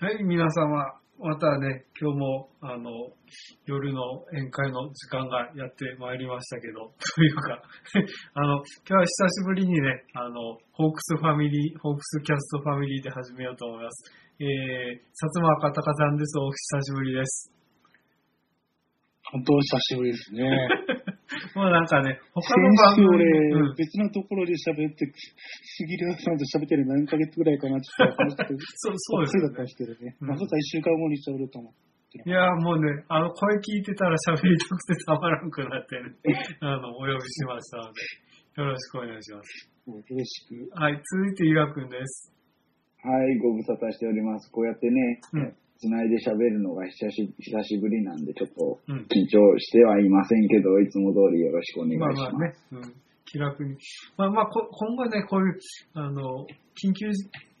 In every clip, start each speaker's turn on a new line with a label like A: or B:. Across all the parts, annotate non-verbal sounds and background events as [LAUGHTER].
A: はい、皆様、またね、今日も、あの、夜の宴会の時間がやってまいりましたけど、[LAUGHS] というか、[LAUGHS] あの、今日は久しぶりにね、あの、ホークスファミリー、ホークスキャストファミリーで始めようと思います。えー、薩摩赤鷹さんです。お久しぶりです。
B: 本当久しぶりですね。[LAUGHS]
A: もうなんかね、他
B: 先
A: の番
B: 週
A: 組、
B: 俺、
A: うん
B: 別のところで喋って、杉浦さんと喋ってる何ヶ月ぐらいかなって [LAUGHS]
A: そう、そうですよね
B: だったりしてるね。
A: うん
B: まさか一週間後に喋ると思って。
A: いやーもうね、あの、声聞いてたら喋りたくてたまらなくなってね、[LAUGHS] あの、お呼びしましたので、よろしくお願いします。
B: もう嬉しく。
A: はい、続いて、伊賀くんです。
C: はい、ご無沙汰しております。こうやってね、
A: うん
C: つないで喋るのが久し久しぶりなんで、ちょっと
A: うん
C: 緊張してはいませんけど、いつも通りよろしくお願いし
A: まあ
C: ます。
A: まあね、うん、気楽に。まあまあ、こ今後ね、こういう、あの、緊急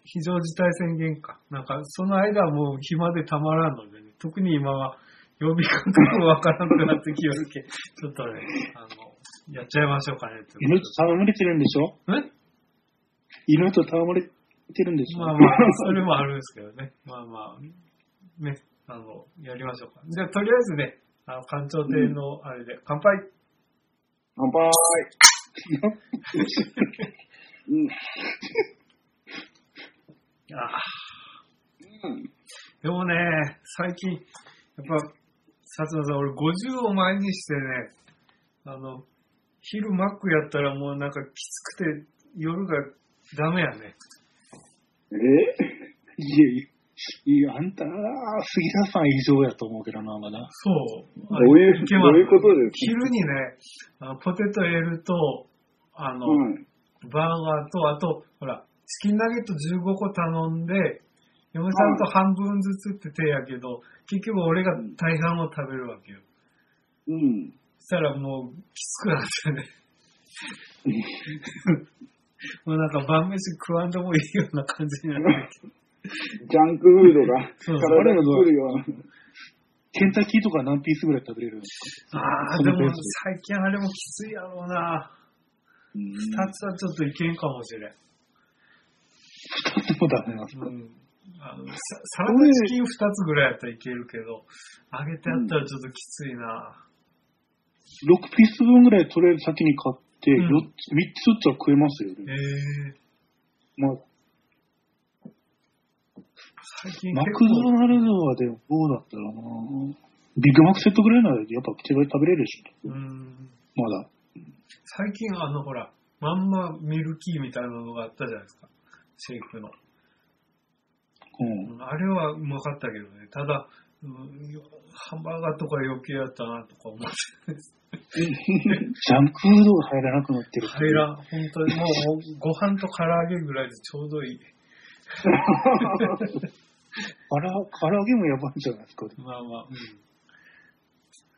A: 非常事態宣言か。なんか、その間はもう暇でたまらんのでね、特に今は曜日感覚もわからなくなってきよるけ、[LAUGHS] ちょっとね、あの、やっちゃいましょうかね。
B: 犬と戯れてるんでしょ？
A: え？
B: 犬と戯れてるんでしょ？
A: まあまあ、それもあるんですけどね。まあまあ、ね、あの、やりましょうか。じゃあ、とりあえずね、あの、館長亭のあれで、乾杯
C: 乾杯 [LAUGHS] うん。
A: ああ
C: うん。
A: でもね、最近、やっぱ、薩摩さん、俺50を前にしてね、あの、昼マックやったらもうなんかきつくて夜がダメやね。
C: え？
B: いやいや、いや、あんた、杉田さん異常やと思うけどな、まだ。
A: そう。
C: どういう、どういうことで？す
A: 昼にね、ポテト L と、あの、
C: かうん。
A: バーガーと、あと、ほら、チキンナゲット15個頼んで、嫁さんと半分ずつって手やけど、結局俺が大半を食べるわけよ。
C: うん。
A: そしたらもうきつくなってね。[LAUGHS] もうなんか晩飯食わんでもいいような感じになってきて。
C: ジャンクフードが
A: そう
C: 体にくるような。
B: ケンタッキーとか何ピースぐらい食べれるんですか？
A: ああ、でも最近あれもきついやろうな。
C: うん
A: 二つはちょっといけんかもしれん。
B: そうだね。
A: うん。あのササラダチキン二つぐらいやったらいけるけど、揚げてやったらちょっときついな。
B: 6ピース分ぐらいとりあえず先に買って、
A: うん
B: 四つ3つずつは食えますよ
A: え
B: ね。
A: え
B: まあ、
A: 最近
B: マクドナルドはでもどうだったらなビッグマックセットぐらいならやっぱ手が食べれるでしょ。
A: うん。
B: まだ。
A: 最近あのほら、まんまミルキーみたいなのがあったじゃないですか。シェイクの。
B: うん。
A: うんあれはうまかったけどね。ただ、うんハンバーガーとか余計やったなとか思って。
B: ジャンクフードが入らなくなってる
A: 入らん、本当にもうご飯と唐揚げぐらいでちょうどいい。[LAUGHS]
B: から唐揚げもやばいんじゃないですか。
A: まあまあ、うん。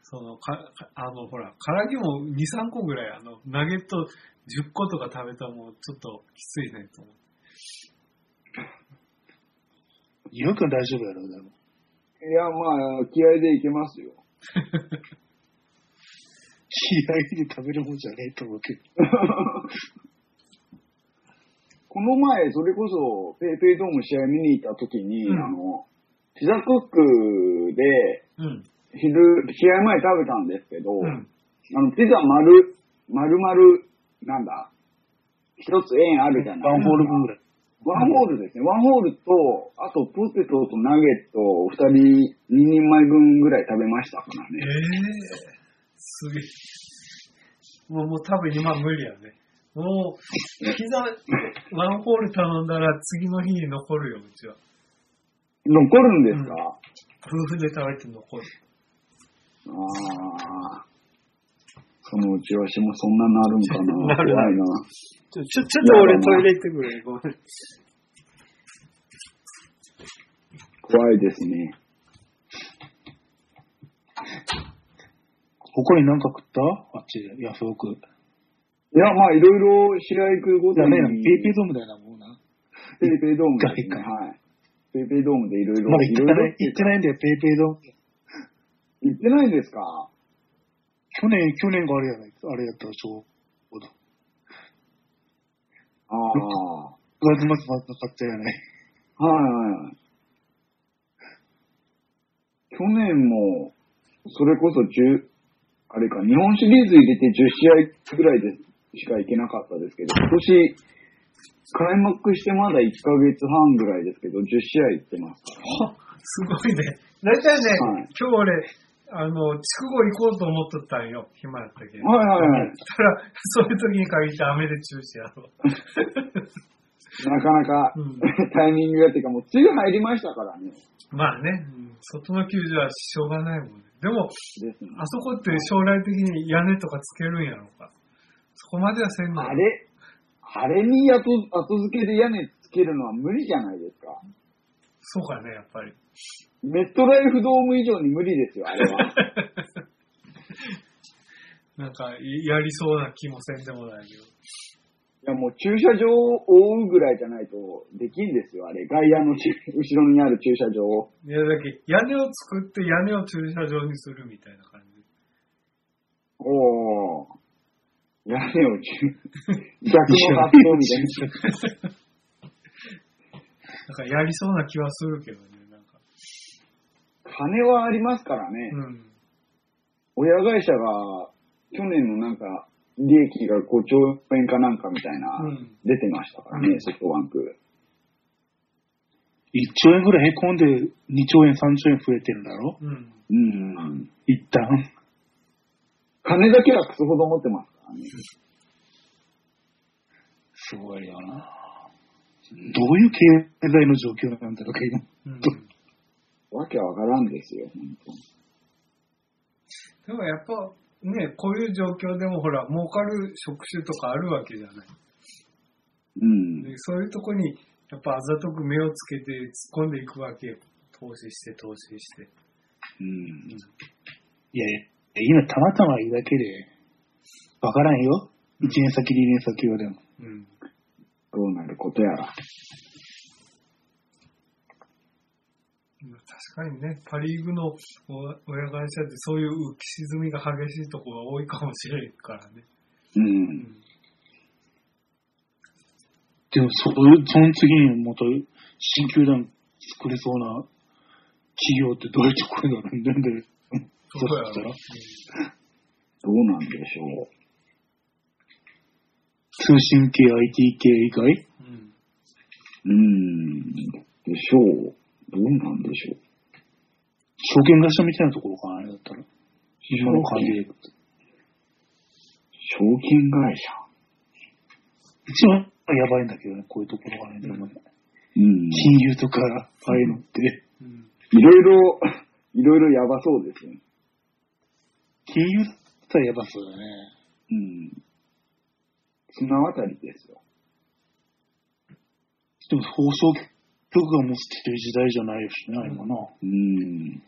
A: その、か、かあの、ほら、唐揚げも2、3個ぐらい、あの、ナゲット10個とか食べたらもうちょっときついねと思って。
B: よく大丈夫やろ、でも。
C: いや、まあ、気合でいけますよ。[LAUGHS]
B: 気合で食べるもんじゃねえと思うけど。[LAUGHS]
C: この前、それこそ、ペイペイドーム試合見に行った時に、
A: うん
C: あの、ピザクックで、
A: うん。
C: 昼、試合前食べたんですけど、
A: うん。
C: あの、ピザ丸、丸々、なんだ、一つ円あるじゃない
B: ワンホール分ぐらい。
C: ワンホールですね。ワンホールと、あとポテトとナゲットを二人、二人前分ぐらい食べましたから
A: ええ
C: ね。
A: すげえ。もう、もう多分今無理やね。もう、ピザ、ワンホール頼んだら次の日に残るよ、うちは。
C: 残るんですか、
A: 夫婦で食べて残る。
C: ああ。そのうちわしもそんななるんかな？[LAUGHS]
A: なる
C: 怖いな。
A: ちょ、ちょ、ちょっと俺トイレ行ってくれ。ごめん。
C: 怖いですね。
B: 他に何か食った？あっちで、ヤフオク。
C: いや、まあ、いろいろ試合行くごとに
B: ダメ。ペイペイドームだよな、もうな。
C: ペイペイドームですね。
B: 一回か
C: はい。ペイペイドームでいろいろ。
B: まだ行ってないい、行ってないんだよ、ペイペイドーム。
C: 行ってないですか？
B: 去年、去年があれやないあれやったらちょうど。
C: ああ。
B: 9月末までなかったやない
C: はいはい。去年も、それこそ10、あれか、日本シリーズ入れて10試合ぐらいでしか行けなかったですけど、今年、開幕してまだ1ヶ月半ぐらいですけど、10試合行ってますから。
A: はすごいね。だいたいね、
C: はい
A: 今日俺、あの、筑後行こうと思っとったんよ。暇やったけど。
C: はいはいはい。
A: たら、そういう時に限って雨で中止やろ。
C: なかなか
A: うん [LAUGHS]
C: タイミングがっていうか、もう梅雨入りましたからね。
A: まあね、うん外の球場はしょうがないもんね。でも、
C: ですね。
A: あそこって将来的に屋根とかつけるんやろうか。そこまではせんの
C: あれ、あれに後後付けで屋根つけるのは無理じゃないですか。
A: そうかね、やっぱり。
C: メットライフドーム以上に無理ですよ、あれは。[LAUGHS]
A: なんか、いやりそうな気もせんでもないけど。
C: いやもう駐車場を覆うぐらいじゃないとできんですよ、あれ。外野のち後ろにある駐車場を。
A: いや、だけ屋根を作って屋根を駐車場にするみたいな感じ。
C: おー。屋根をち逆の発想みたいな。[LAUGHS]
A: なんかやりそうな気はするけどね、なんか。
C: 金はありますからね。
A: うん。
C: 親会社が去年のなんか利益が5兆円かなんかみたいな、
A: うん
C: 出てましたからね、ソフトバンク。
B: 1兆円ぐらいへこんで2兆円、3兆円増えてるんだろ？
A: うん。
C: うん。
B: 一旦。
C: 金だけはクソほど持ってます。
B: すごいよな。どういう経済の状況なんだろうか、今。
A: うん、
C: わけわからんですよ、本当
A: でもやっぱ、ね、こういう状況でもほら、儲かる職種とかあるわけじゃない。
C: うん。
A: でそういうとこに、やっぱあざとく目をつけて突っ込んでいくわけよ。投資して、投資して。
B: うん。いやいや、今たまたまいいだけで、わからんよ。1年先、2年先はでも。
A: うん。
C: どうなることやら。
A: まあ確かにね、パ・リーグのお親会社ってそういう浮き沈みが激しいところが多いかもしれんからね。
C: う。
A: うんん。
B: でも、そその次にまた新球団作れそうな企業ってどういうところだろうなんで、
A: そうやろ。
B: したら
C: どうなんでしょう。
B: 通信系、IT 系以外？
A: うん。
C: うん。でしょう。どうなんでしょう。
B: 証券会社みたいなところかな、あれだったら。今の感じで。
C: 証券会社。
B: 一番やばいんだけどね、こういうところがね
C: うん。
B: 金融とか、ああいうのって。
A: うん。
C: いろいろ、いろいろやばそうですよね。
B: 金融だったらやばそうだね。
C: うん。綱渡りですよ。
B: でも放送局が持ってる時代じゃないしね、今な。
C: うん。
A: で、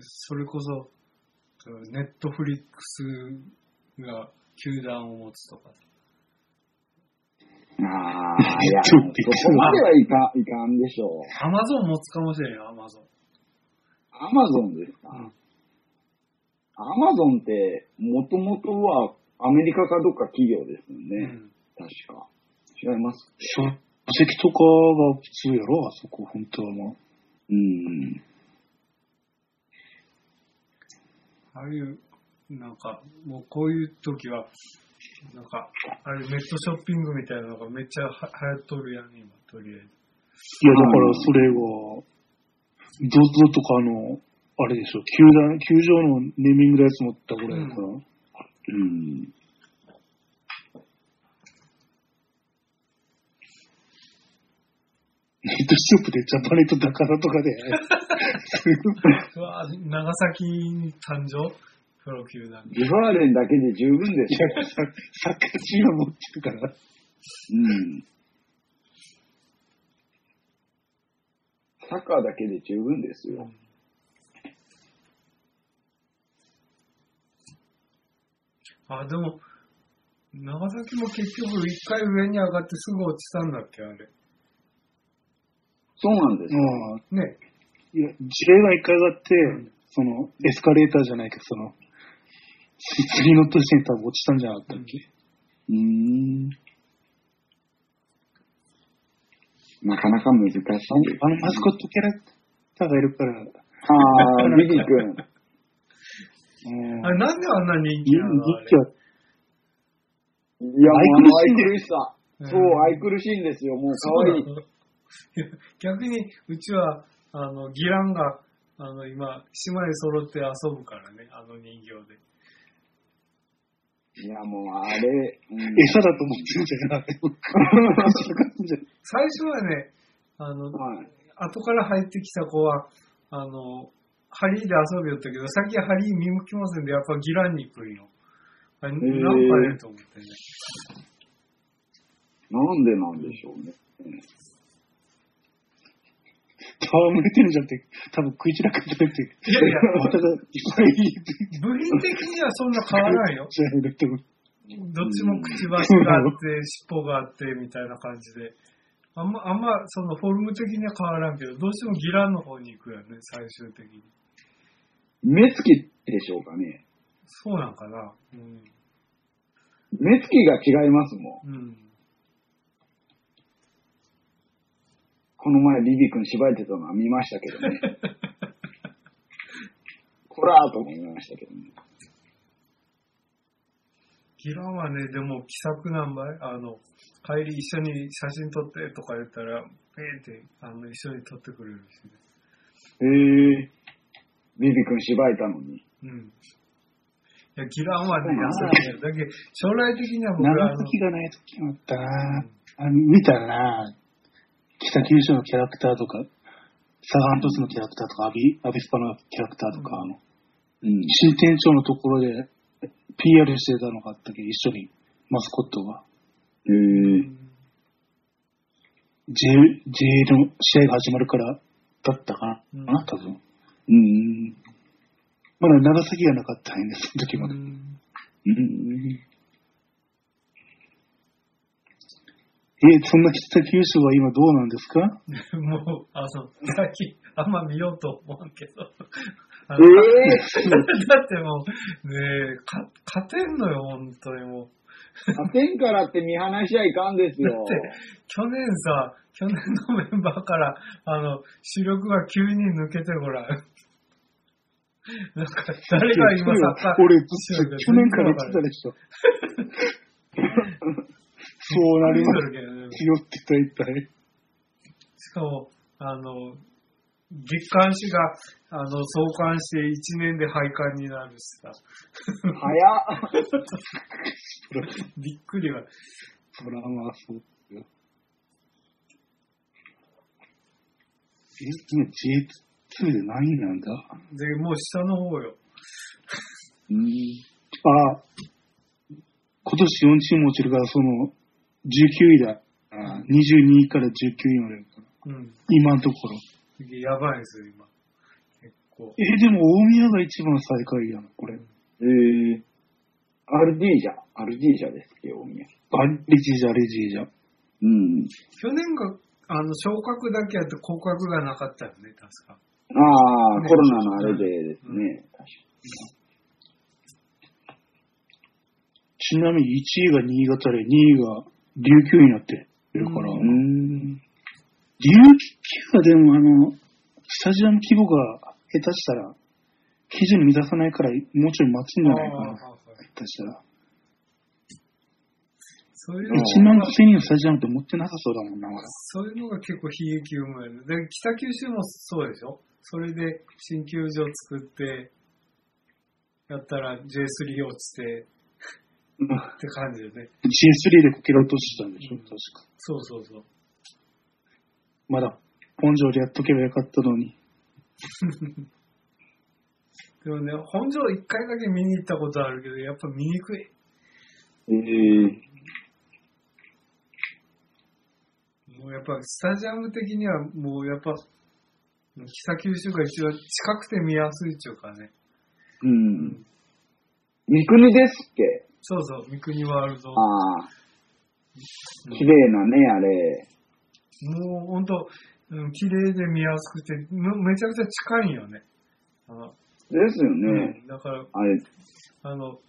A: それこそ、ネットフリックスが球団を持つとか。
C: ああ、[LAUGHS] いや、
B: ちょっと
C: そこまではいかいかんでしょう。
A: アマゾン持つかもしれんよ、アマゾン。
C: アマゾンですか？
A: うん
C: アマゾンって、もともとはアメリカかどっか企業ですよ
A: う
C: ね。
A: ん。
C: 確か。違います？
B: 書籍とかが普通やろ、あそこ、本当はも
C: うん。
A: ああいう、なんか、もうこういう時は、なんか、あれネットショッピングみたいなのがめっちゃは流行っとるやん、今、とりあえず。
B: う。いや、だからそれが、ゾゾとかの、あれでしょ、球団、球場のネーミングのやつ持ったぐらいだから、
C: うん。
B: ネットショップでジャパネット高田とかで、[LAUGHS]
A: うわぁ長崎に誕生？プロ球団。
C: リファーレンだけで十分で
B: い
C: すよ。
B: やササッカーチーム持ってるから、
C: うん。サッカーだけで十分ですよ。
A: あ、でも、長崎も結局一回上に上がってすぐ落ちたんだっけ、あれ。
C: そうなんですよ。
B: うん
A: ね。
B: いや、事例が一回上がって、
A: うん
B: その、エスカレーターじゃないけど、その、次の年に多分落ちたんじゃなかったっけ、
C: うーん。なかなか難しい。
B: あのマスコットキャラクターがいるから、
C: あー、ビビ君。
B: うん
A: あれなんであんな人気
B: 人
A: なのあれ
B: 気は、
C: いや、もうあの愛くるしさ。
A: うん
C: そう、愛くるしいんですよ。もう可愛い。[LAUGHS]
A: 逆に、うちは、あの、ギランが、あの、今、姉妹揃って遊ぶからね、あの人形で。
C: いや、もうあれ、うん、
B: 餌だと思ってるんじゃない [LAUGHS] [LAUGHS]
A: 最初はね、あの、
C: はい。
A: 後から入ってきた子は、あの、ハリーで遊びよったけど、さっきハリー見向きませんで、やっぱギランに行くんよ。あれ、
C: ー
A: なんかねと思ってね。
C: なんでなんでしょうね。
B: 戯れてるんじゃなくて、多分食い散らかってるって、
A: いやいや、
B: またがいっぱい
A: 部品的にはそんな変わらないよ。[LAUGHS] どっちもくちばしがあって、尻尾があって、みたいな感じで。あんま、あんま、そのフォルム的には変わらんけど、どうしてもギランの方に行くよね、最終的に。
C: 目つきでしょうかね。
A: そうなんかな。うん。
C: 目つきが違いますもん。
A: うん。
C: この前ビビ君縛いてたのは見ましたけどね。[LAUGHS] こらーと思いましたけどね。
A: ギランはね、でも気さくなんばい？あの、帰り一緒に写真撮ってとか言ったら、ペーって、あの、一緒に撮ってくれるしね。
C: へえ。ビビ君縛いたのに。
A: うん。いや、ギランはね、
B: そう
A: 優しいよ。だけど、将来的には僕は
B: 長時がない時もあったなあの見たな北九州のキャラクターとか、サガン鳥栖のキャラクターとか、アビ、アビスパのキャラクターとか、あの、
C: うん。
B: 新店長のところで PR してたのがあったけど、一緒にマスコットが。
C: へえ。
B: J、J の試合が始まるからだったかな、
A: うん
B: 多分。
C: うん。
B: まだ長崎がなかったんです、その時まで。
A: うん
C: うん。
B: え、そんな北九州は今どうなんですか？
A: もう、あの、最近、あんま見ようと思うけど。あ
C: え
A: の
C: え [LAUGHS]
A: だってもう、ねえ、か勝てんのよ、本当にもう。
C: 勝てんからって見放しちゃいかんですよ。
A: だって去年さ、去年のメンバーから、あの、主力が急に抜けてごらん。なんか、誰が今サッカー
B: 俺、去年から言ってたでしょ。そうなります
A: けどね
B: よって大体。
A: しかも、あの、月刊誌が、あの、創刊して1年で廃刊になるしさ。
C: 早っ。[LAUGHS]
A: びっくりは。
B: そらまあそうですよ。え、今 J2 で何位なんだ？
A: で、もう下の方よ。
C: うん。
B: あ、今年4チーム落ちるから、その、19位だ。あ22位から19位まで。
A: うん。
B: 今のところ。
A: やばいですよ、今。結構。
B: え、でも大宮が一番最下位やな、これ。
C: えー、アルディージャ。アルディージャですっけ、大宮。
B: あリジージャ、リジージャ。
C: うん。
A: 去年が、あの、昇格だけやって降格がなかったよね、確か。
C: ああ、
A: ね
C: コロナのあれでですね。確か
B: ちなみに1位が新潟で、2位が琉球になってるから、
A: う
C: ん。
B: 琉球はでもあの、スタジアム規模が下手したら、基準満たさないから、もうちょい待つんじゃないかな、
A: ああ
B: 下手したら。
A: そういうの
B: 1万5000人のスタジアムって持ってなさそうだもんな。
A: そういうのが結構悲劇を生むよね。で、北九州もそうでしょ？それで新球場作って、やったら J3 落ちてって感じでね。
B: J3 でこけら落としたんでしょ、
A: うん
B: 確か。
A: そうそうそう。
B: まだ、本庄でやっとけばよかったのに。[LAUGHS]
A: でもね、本庄一回だけ見に行ったことあるけど、やっぱ見にくい。
C: えー、
A: もうやっぱスタジアム的にはもうやっぱ、北九州が一番近くて見やすいっていうかね。
C: う。
A: うん
C: 三国ですっけ？
A: そうそう、三国ワールド。
C: ああ、綺麗なね、あれ。
A: もう本当、うん、綺麗で見やすくて、めめちゃくちゃ近いんよね。あの
C: ですよ
A: う
C: ね。
A: んだから、
C: あれ。
A: あの、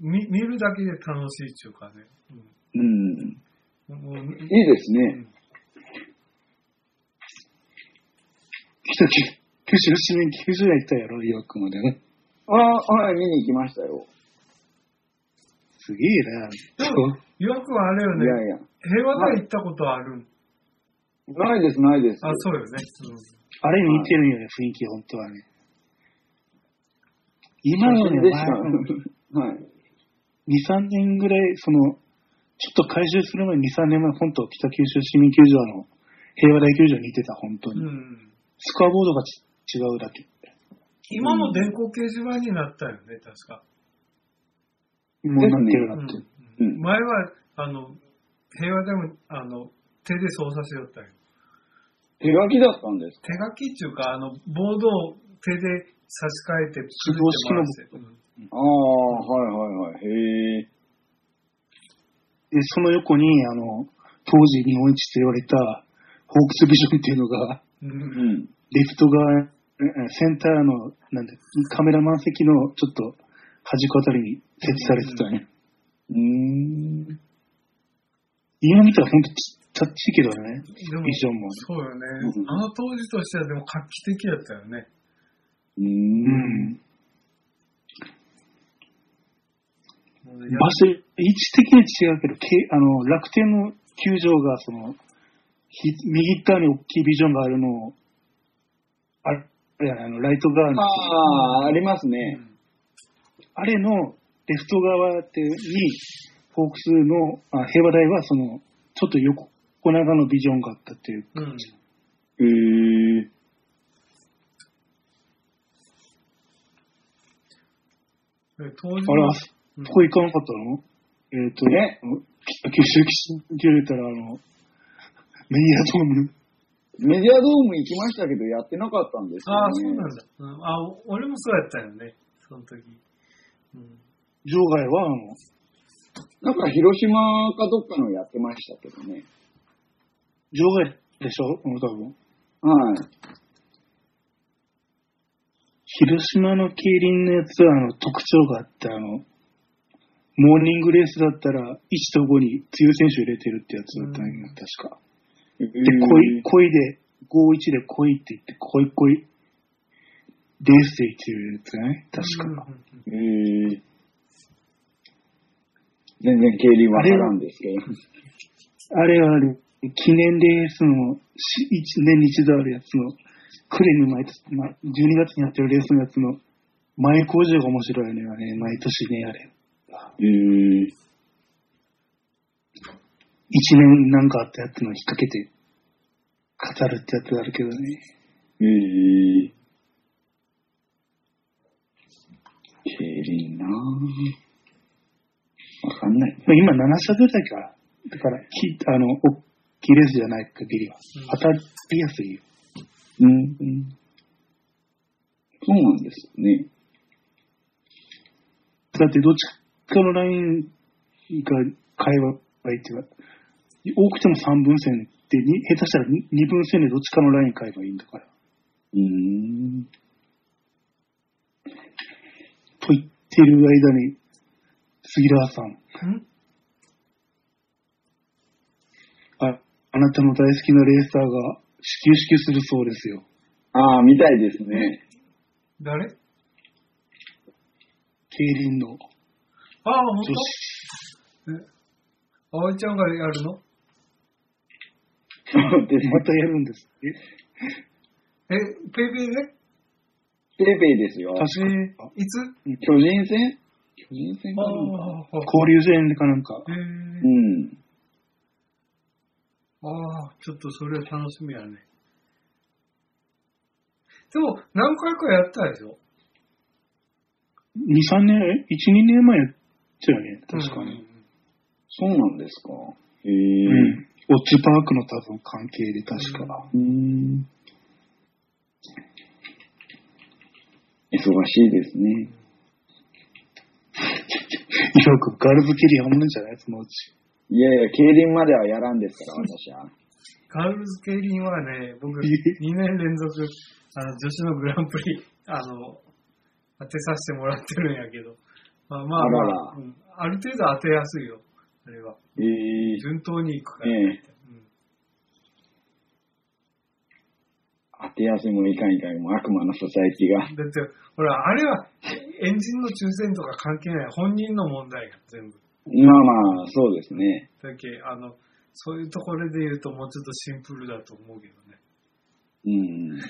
A: 見見るだけで楽しいっていうかね。
C: うん。
A: うん、
C: いいですね。
B: 北九州市民球場やったやろ、岩くまでね。
C: ああ、はい、見に行きましたよ。
B: すげえな。そう
A: 岩くはあれよね。
C: いやいや。
A: 平和台行ったことある。
C: ないです、ないです。
A: あ、そうよね。
B: あれに似てるんよね、雰囲気、本当はね。今のね、
C: はい。
B: 2、3年ぐらい、その、ちょっと改修する前に2、3年前、本当北九州市民球場の平和大球場に似てた、本当に。
A: うん。うん。
B: スコアボードがち違うだけ。
A: 今も電光掲示板になったよね、確か。
B: もうなってるなってる。
A: うん
C: うん
A: 前は、あの、平和でも、あの、手で操作しよったよ。
C: 手書きだったんですか？
A: 手書きっていうか、あの、ボードを手で差し替えて、
B: 手動式の
C: ああ、はいはいはい。へえ。
B: で、その横に、あの、当時日本一と言われた、ホークスビジョンっていうのが、
A: うん。
B: レフト側、えセンターの、なんだ、カメラマン席のちょっと端っこあたりに設置されてたね。
C: うーん。
B: 今見たらほんとちっちゃっちいけどね、ビジョンも。
A: そうよね
C: う。ん
A: あの当時としてはでも画期的だったよね。
C: う
B: んん。
A: 場
B: 場所、位置的に違うけど、けあの、楽天の球場が、その、ひ右側に大きいビジョンがあるのを、あれあの、ライト側に、
C: ああ、ありますね。
B: あれのレフト側ってに、ホークスのあ平和台は、その、ちょっと横横長のビジョンがあったっていう。
A: うん。
C: へえ。
A: で当時
B: あれ、
A: の
B: あそこ行かなかったの？えっ、と、
C: え
B: 北九州基地入れたら、あの、メディアドーム、
C: メディアドーム行きましたけど、やってなかったんですよ、ね。
A: ああ、そうなんだ。うん、あ、俺もそうやったよね。その時。うん。
B: 場外は、あの、
C: なんか広島かどっかのやってましたけどね。
B: 場外でしょ？うん多分。
C: はい。
B: 広島の競輪のやつは、あの、特徴があって、あの、モーニングレースだったら、1と5に強い選手入れてるってやつだったんや、
A: うん
B: 確か。
C: で、
B: で、恋、恋で、51で恋って言って、恋恋、レースで言ってるやつね、確か。
C: え。全然競輪わからんですけど。
B: あれはあれ、記念レースの、し一年に一度あるやつの、クレに毎年、ま、12月にやってるレースのやつの、前工場が面白いのよね、毎年ね、あれ。一年なんかあったやつの引っ掛けて、語るってやつがあるけどね。
C: へえ。競輪なぁ。わかんない。
B: まあ今7社ぐらいか。だから、きあの、大きいレースじゃない限りは。当たりやすいよ。
C: うん。うんそうなんですね。
B: だってどっちかのラインが買えばっていうか、多くても3分線で、に下手したら 2, 分線でどっちかのライン買えばいいんだから。
C: うーん。
B: と言ってる間に、杉浦さん、
A: うん？
B: あ、あなたの大好きなレーサーが始球式するそうですよ。
C: ああ、みたいですね。
A: 誰？
B: 競輪の
A: ああ、ほん
B: 女
A: と
B: 子。
A: え、葵ちゃんがやるの？
C: そうです
B: またやるんですって。
A: え、ペイペイで？
C: ペイペイですよ。
B: 確
A: え
B: か、
A: いつ？
C: 巨人戦？巨人戦か
A: あ
C: なんか。
A: あ、
B: 交流戦かなんか。
A: えー
C: うん。
A: ああ、ちょっとそれ楽しみやね。でも、何回かやったでしょ
B: ？2、3年、え ?1、2年前やったよね、確かに。
C: そうなんですか。へえ。
B: うん。オッチパークの多分関係で確か。
C: うん。忙しいですね。[LAUGHS]
B: よくガールズケリーハモるんじゃないそのうち。
C: いやいや、競輪まではやらんですから、私は。
A: ガールズ競輪はね、僕、[LAUGHS] 2
B: え
A: 年連続、あの、女子のグランプリ、あの、当てさせてもらってるんやけど、まあまあま
C: あ
A: うんある程度当てやすいよ、あれは。
C: ええ
A: 順当にいくから。
C: ええ
A: うん
C: 当手休みもいかんいかんも悪魔の支え気が。
A: だって、ほら、あれはエンジンの抽選とか関係ない。本人の問題が全部。
C: まあまあ、そうですね。
A: だけあの、そういうところで言うともうちょっとシンプルだと思うけどね。
C: うん。[LAUGHS]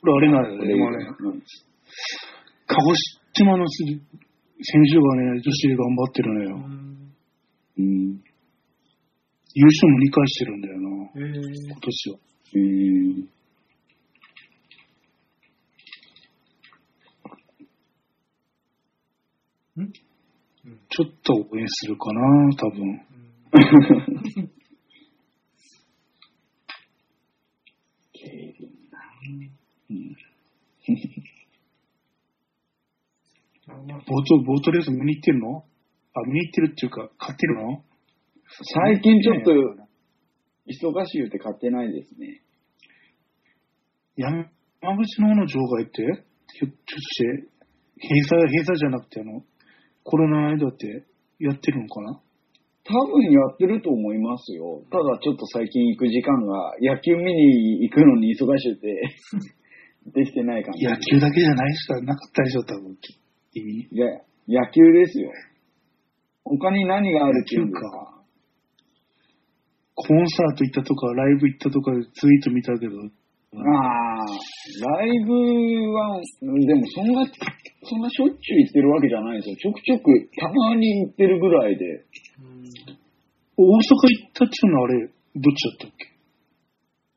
B: これあれなん。でもね、鹿児島の選手がね、女子で頑張ってるの
A: う
B: よ。
A: ん。
C: うん。
B: 優勝も2回してるんだよな、
A: えー、
B: 今年は。
C: うん。
A: うん
B: ちょっと応援するかな、多分。うん
A: まあまあ
B: ボート、ボートレース見に行ってるの？あ、見に行ってるっていうか、買ってるの？
C: 最近ちょっと忙しい言うて買ってないですね。
B: 山口の方の場外って、ひょっとして、閉鎖、閉鎖じゃなくて、あの、コロナの間ってやってるのかな？
C: 多分やってると思いますよ。ただちょっと最近行く時間が、野球見に行くのに忙しくて、[LAUGHS] できてない感じ。
B: 野球だけじゃないしかなかったでしょ、多分。意味。
C: いや、野球ですよ。他に何があるっていうんですか
B: コンサート行ったとか、ライブ行ったとかでツイート見たけど、
C: ああ、ライブは、でもそんな、そんなしょっちゅう行ってるわけじゃないですよ。ちょくちょく、たまに行ってるぐらいで。
A: うん
B: 大阪行ったっていうのはあれ、どっちだったっけ？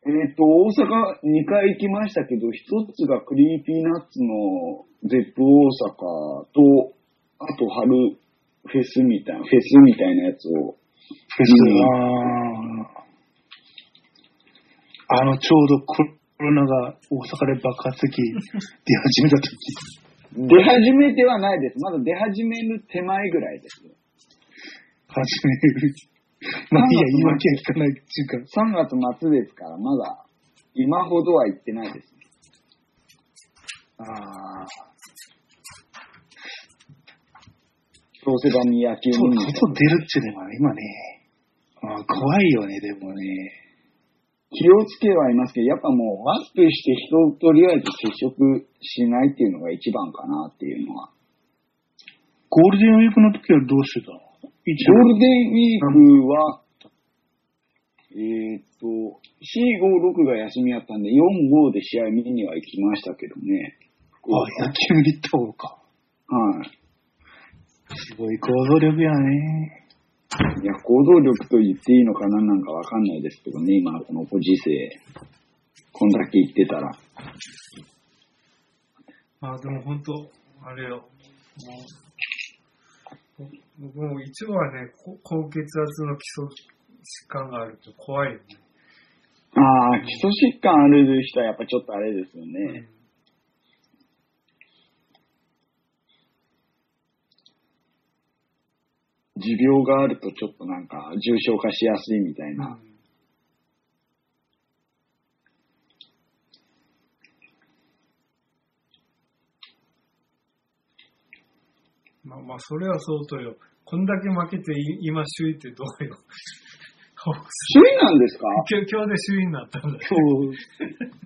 C: えっ、と、大阪2回行きましたけど、一つが Creepy Nuts の Zepp 大阪と、あと春フェスみたいな、フェスみたいなやつを。
B: フェス、
C: うん
B: あーあの、ちょうどコロナが大阪で爆発的 [LAUGHS] 出始めた時、
C: 出始めてはないです。まだ出始める手前ぐらいです。[LAUGHS]
B: 始める。まあいいや、言い訳は聞かないっていうか、
C: 3月末ですから、まだ今ほどは行ってないです。
B: ああ、
C: どうせ場に野球
B: そう
C: 見に行
B: 外出るっていうのは今ね、あー怖いよね、でもね。
C: 気をつけはいますけど、やっぱもうマスクして人をとりあえず接触しないっていうのが一番かなっていうのは。
B: ゴールデンウィークの時はどうしてたの一
C: ゴールデンウィークは、えーっと、456が休みやったんで、45で試合見には行きましたけどね。
B: あ、野球見た方か。
C: はい。
B: すごい行動力やね。
C: いや、行動力と言っていいのかななんかわかんないですけどね、今このご時世。こんだけ言ってたら。
A: まあでも本当、あれよ、もう、僕も一応はね、こ高血圧の基礎疾患があると怖いよね。
C: ああ、基礎疾患ある人はやっぱちょっとあれですよね。持病があるとちょっとなんか重症化しやすいみたいな。
A: まあまあ、それは相当よ。こんだけ負けてい今首位ってどうよ。
C: 首位なんですか？[LAUGHS]
A: 今日今日で首位になったんだよ。
B: 今日、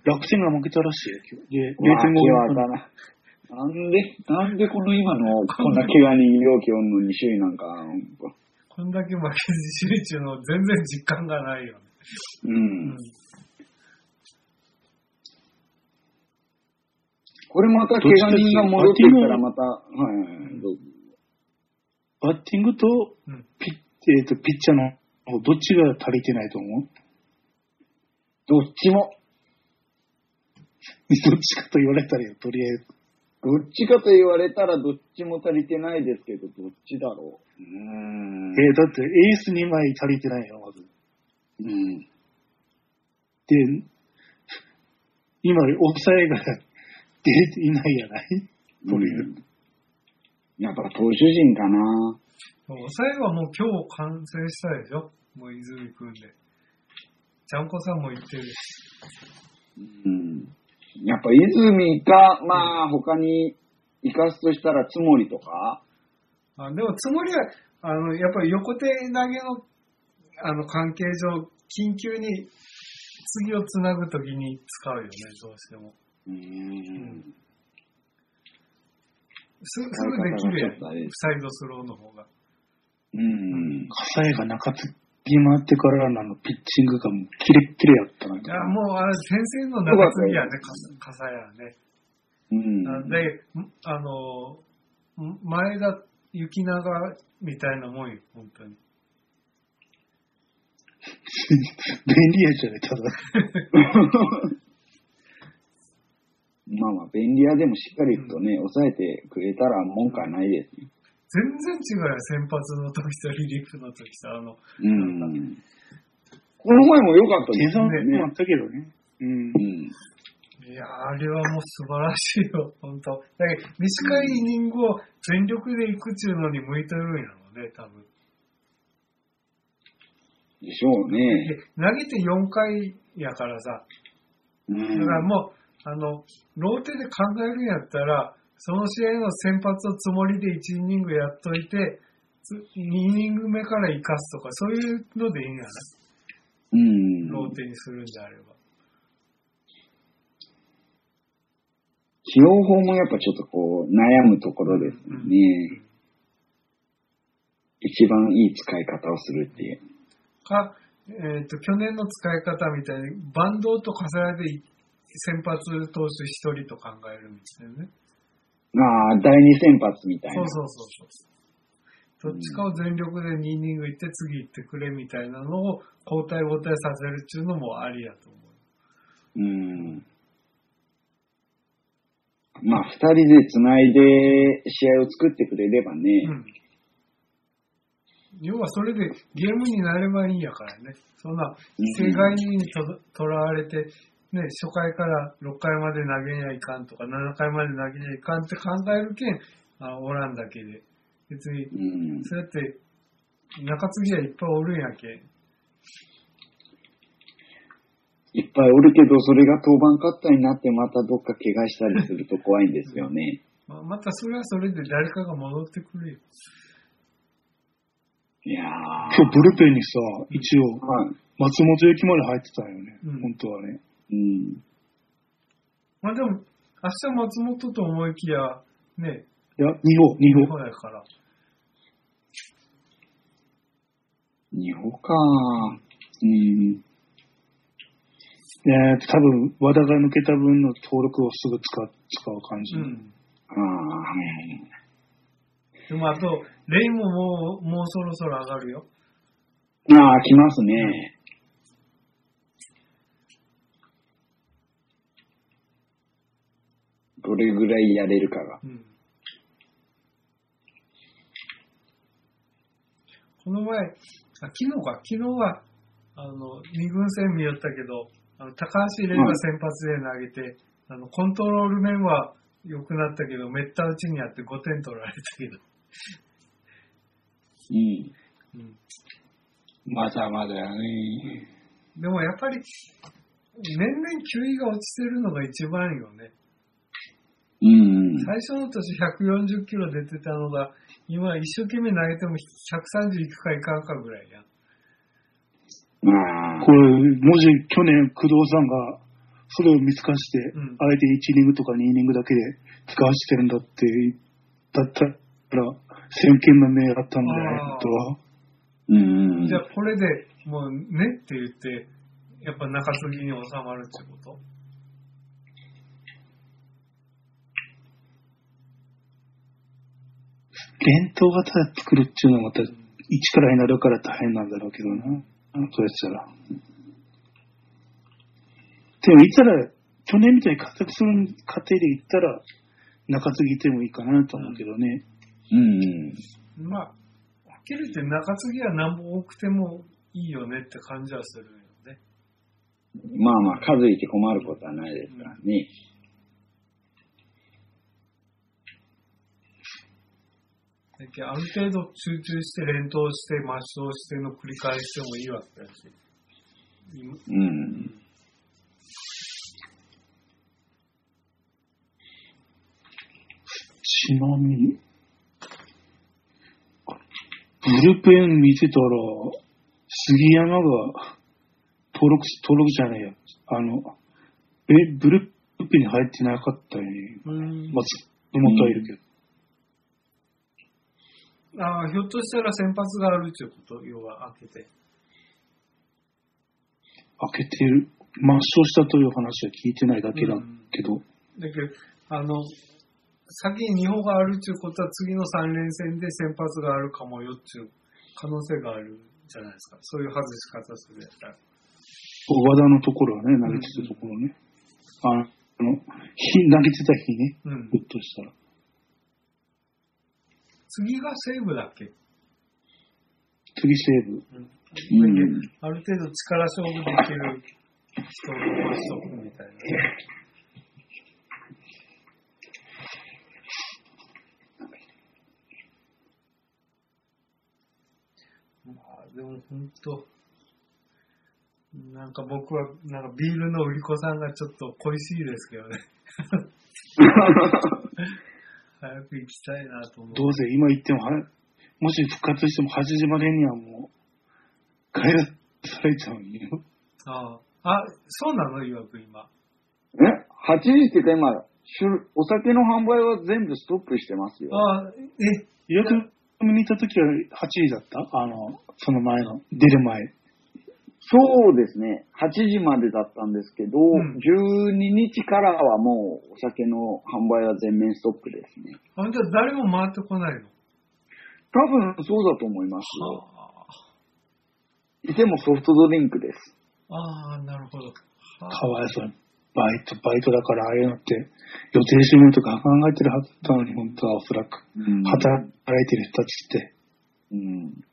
B: 楽天が負けたらしいよ、今日。で、[LAUGHS]
C: まあ、
B: 0.5
C: 気は当たらなんで、なんでこの今の [LAUGHS] こんな怪我人容器おんのに首位なんか、
A: こんだけ負けず首位っていうの全然実感がないよね。
C: う。
A: うんん。
C: これまた怪我人が戻ってきたらまた、はいはいはい、どうぞ
B: バッティングと
A: うん。
B: ピッ,、えーとピッチャーの方どっちが足りてないと思う？
C: どっちも。[LAUGHS]
B: どっちかと言われたらよ、とりあえず。
C: どっちかと言われたらどっちも足りてないですけど、どっちだろう？うーん。
B: えーだってエース2枚足りてないよ、まず。
C: うん。
B: で、今、抑えが出れていないやない？とりあえず。
C: やっぱ投手陣かな。
A: 抑えはもう今日完成したでしょ？もう泉くんで。ちゃんこさんも言ってるし。
C: うん。やっぱ泉か、まあ他に生かすとしたらつもりとか？
A: あでもつもりは、あの、やっぱり横手投げの、あの、関係上、緊急に次をつなぐときに使うよね、どうしても。
C: うーん。
A: すすぐできるやん。サイドスローの方が。
C: うん。
B: 笠井が中継ぎ回ってからのあのピッチングがもうキレッキレやったな。
A: いや、もう、あれ、先生の中継ぎやね、かさやね。
C: うん。
A: で、あの、前田幸永みたいなもんよ、本当に。
B: 便利やじゃない、ただ。[LAUGHS]
C: まあまあ、便利屋でもしっかりとね、抑えてくれたら文句はないですね。
A: 全然違うよ、先発の時とリリーフの時と、あの、
C: うん。この前も良かった
B: 計
C: です
B: 算
C: ね。
B: もあったけどね。うん。
C: うん。
A: いやーあれはもう素晴らしいよ、本当だけど短いイニングを全力で行くっちゅうのに向いてるんやろうね、多分。
C: でしょうね。
A: で投げて4回やからさ、
C: う
A: だから
C: ん。
A: もう、あの、ローテで考えるんやったら、その試合の先発をつもりで1イニングやっといて、つ2イニング目から生かすとか、そういうのでいいんやな、
C: うん。
A: ローテにするんであれば。
C: 起用法もやっぱちょっとこう、悩むところですよね。一番いい使い方をするっていう。
A: か、えっ、と、去年の使い方みたいに、バンドと重ねで先発投手1人と考えるんですよね。
C: ああ、第二先発みたいな。
A: そうそうそうそう。どっちかを全力で2イニング行って次行ってくれみたいなのを交代交代させるっていうのもありやと思う。
C: うん。まあ、二人で繋いで試合を作ってくれればね。
A: うん。要はそれでゲームになればいいんやからね。そんな、世界にととらわれて、ね、初回から6回まで投げにゃいかんとか、7回まで投げにゃいかんって考えるけん、あおらんだけで。別に、
C: うん。
A: そうやって、中継ぎはいっぱいおるんやけん。
C: いっぱいおるけど、それが登板カッターになってまたどっか怪我したりすると怖いんですよね。[LAUGHS]
A: まあ、またそれはそれで誰かが戻ってくるよ。
C: いやー。
B: 今日ブルペンにさ、一応、
C: はい。
B: 松本駅まで入ってたよね。
A: うん
B: 本当はね。
C: うん。
A: まあでも、明日松本と思いきや、ね、
B: いや、2号、2
A: 日
B: 号。
A: 本やから。
C: 二歩かうん。
B: えー、多分、和田が抜けた分の登録をすぐ使う、使う感じ。
A: うん。
C: ああ、はい。
A: でもあと、レイももう、もうそろそろ上がるよ。
C: ああ、来ますね。どれぐらいやれるかが。
A: うん。この前、あ昨日か、昨日は、あの、二軍戦見よったけど、あの高橋レイが先発で投げて、あの、コントロール面は良くなったけど、めった打ちにあって5点取られたけど。
C: うん。
A: うん。
B: まだまだやね。
A: でもやっぱり、年々球威が落ちてるのが一番よね。
C: うん。
A: 最初の年140キロ出てたのが、今一生懸命投げても130いくかいかんかぐらいや。
C: まあ
B: こ、れ、もし去年、工藤さんが、それを見つかして、
A: うん
B: あえて1イニングとか2イニングだけで使わしてるんだって、だったら、先見の明あったんだよ、とは。
C: うん。
A: じゃあこれでもうねって言って、やっぱ中継ぎに収まるってこと？
B: 伝統がただ作るっていうのはまた、一からになるから大変なんだろうけどな。そうやったら。でも、いったら、去年みたいに活躍する過程で言ったら、中継ぎてもいいかなと思うけどね。
C: うん。
A: まあ、はっきり言って中継ぎは何も多くてもいいよねって感じはするよね。
C: まあまあ、数いて困ることはないですからね。
A: だけある程度集中して連投して抹消しての繰り返しでもいいわけだし。今
C: うん。
B: ちなみに、ブルペン見てたら、杉山が登録し、登録じゃないや。あの、え、ブループに入ってなかったよね。
A: うん
B: まあ、手元はいるけど。
A: ああ、ひょっとしたら先発があるっていうこと、要は開けて。
B: 開けてる、抹消したという話は聞いてないだけだけど、
A: だけど、あの、先に日本があるっていうことは次の3連戦で先発があるかもよっていう可能性があるじゃないですか。そういう外し方するやったら。
B: 和田のところはね、投げてたところね。あの、日、投げてた日ね、
A: うん
B: ひょっとしたら。
A: 次が西武だっけ、
B: 次西武。
A: うん
C: うん
A: ある程度力勝負できる人を残しとくみたいな。まあ、でも本当、なんか僕は、なんかビールの売り子さんがちょっと恋しいですけどね。[LAUGHS] 早く行きたいなと思う。
B: どうせ今言ってもは、もし復活しても8時までにはもう、帰らされちゃうんよ。
A: ああ、あそうなの？いわく今。
C: え ?8 時ってか今、しゅお酒の販売は全部ストップしてますよ。
A: ああ、え、
B: 予約見に行った時は8時だった？あの、その前の、出る前。
C: そうですね。8時までだったんですけど、
A: ん
C: 12日からはもうお酒の販売は全面ストップですね。
A: あじゃあ誰も回ってこないの？
C: 多分そうだと思いますいてもソフトドリンクです。
A: あ、ああ、なるほど。はあ
B: かわいそうに。バイト、バイトだからああいうのって、予定収入とか考えてるはずなのに、本当はおそらく。
C: うん
B: 働いてる人たちって。
C: うん。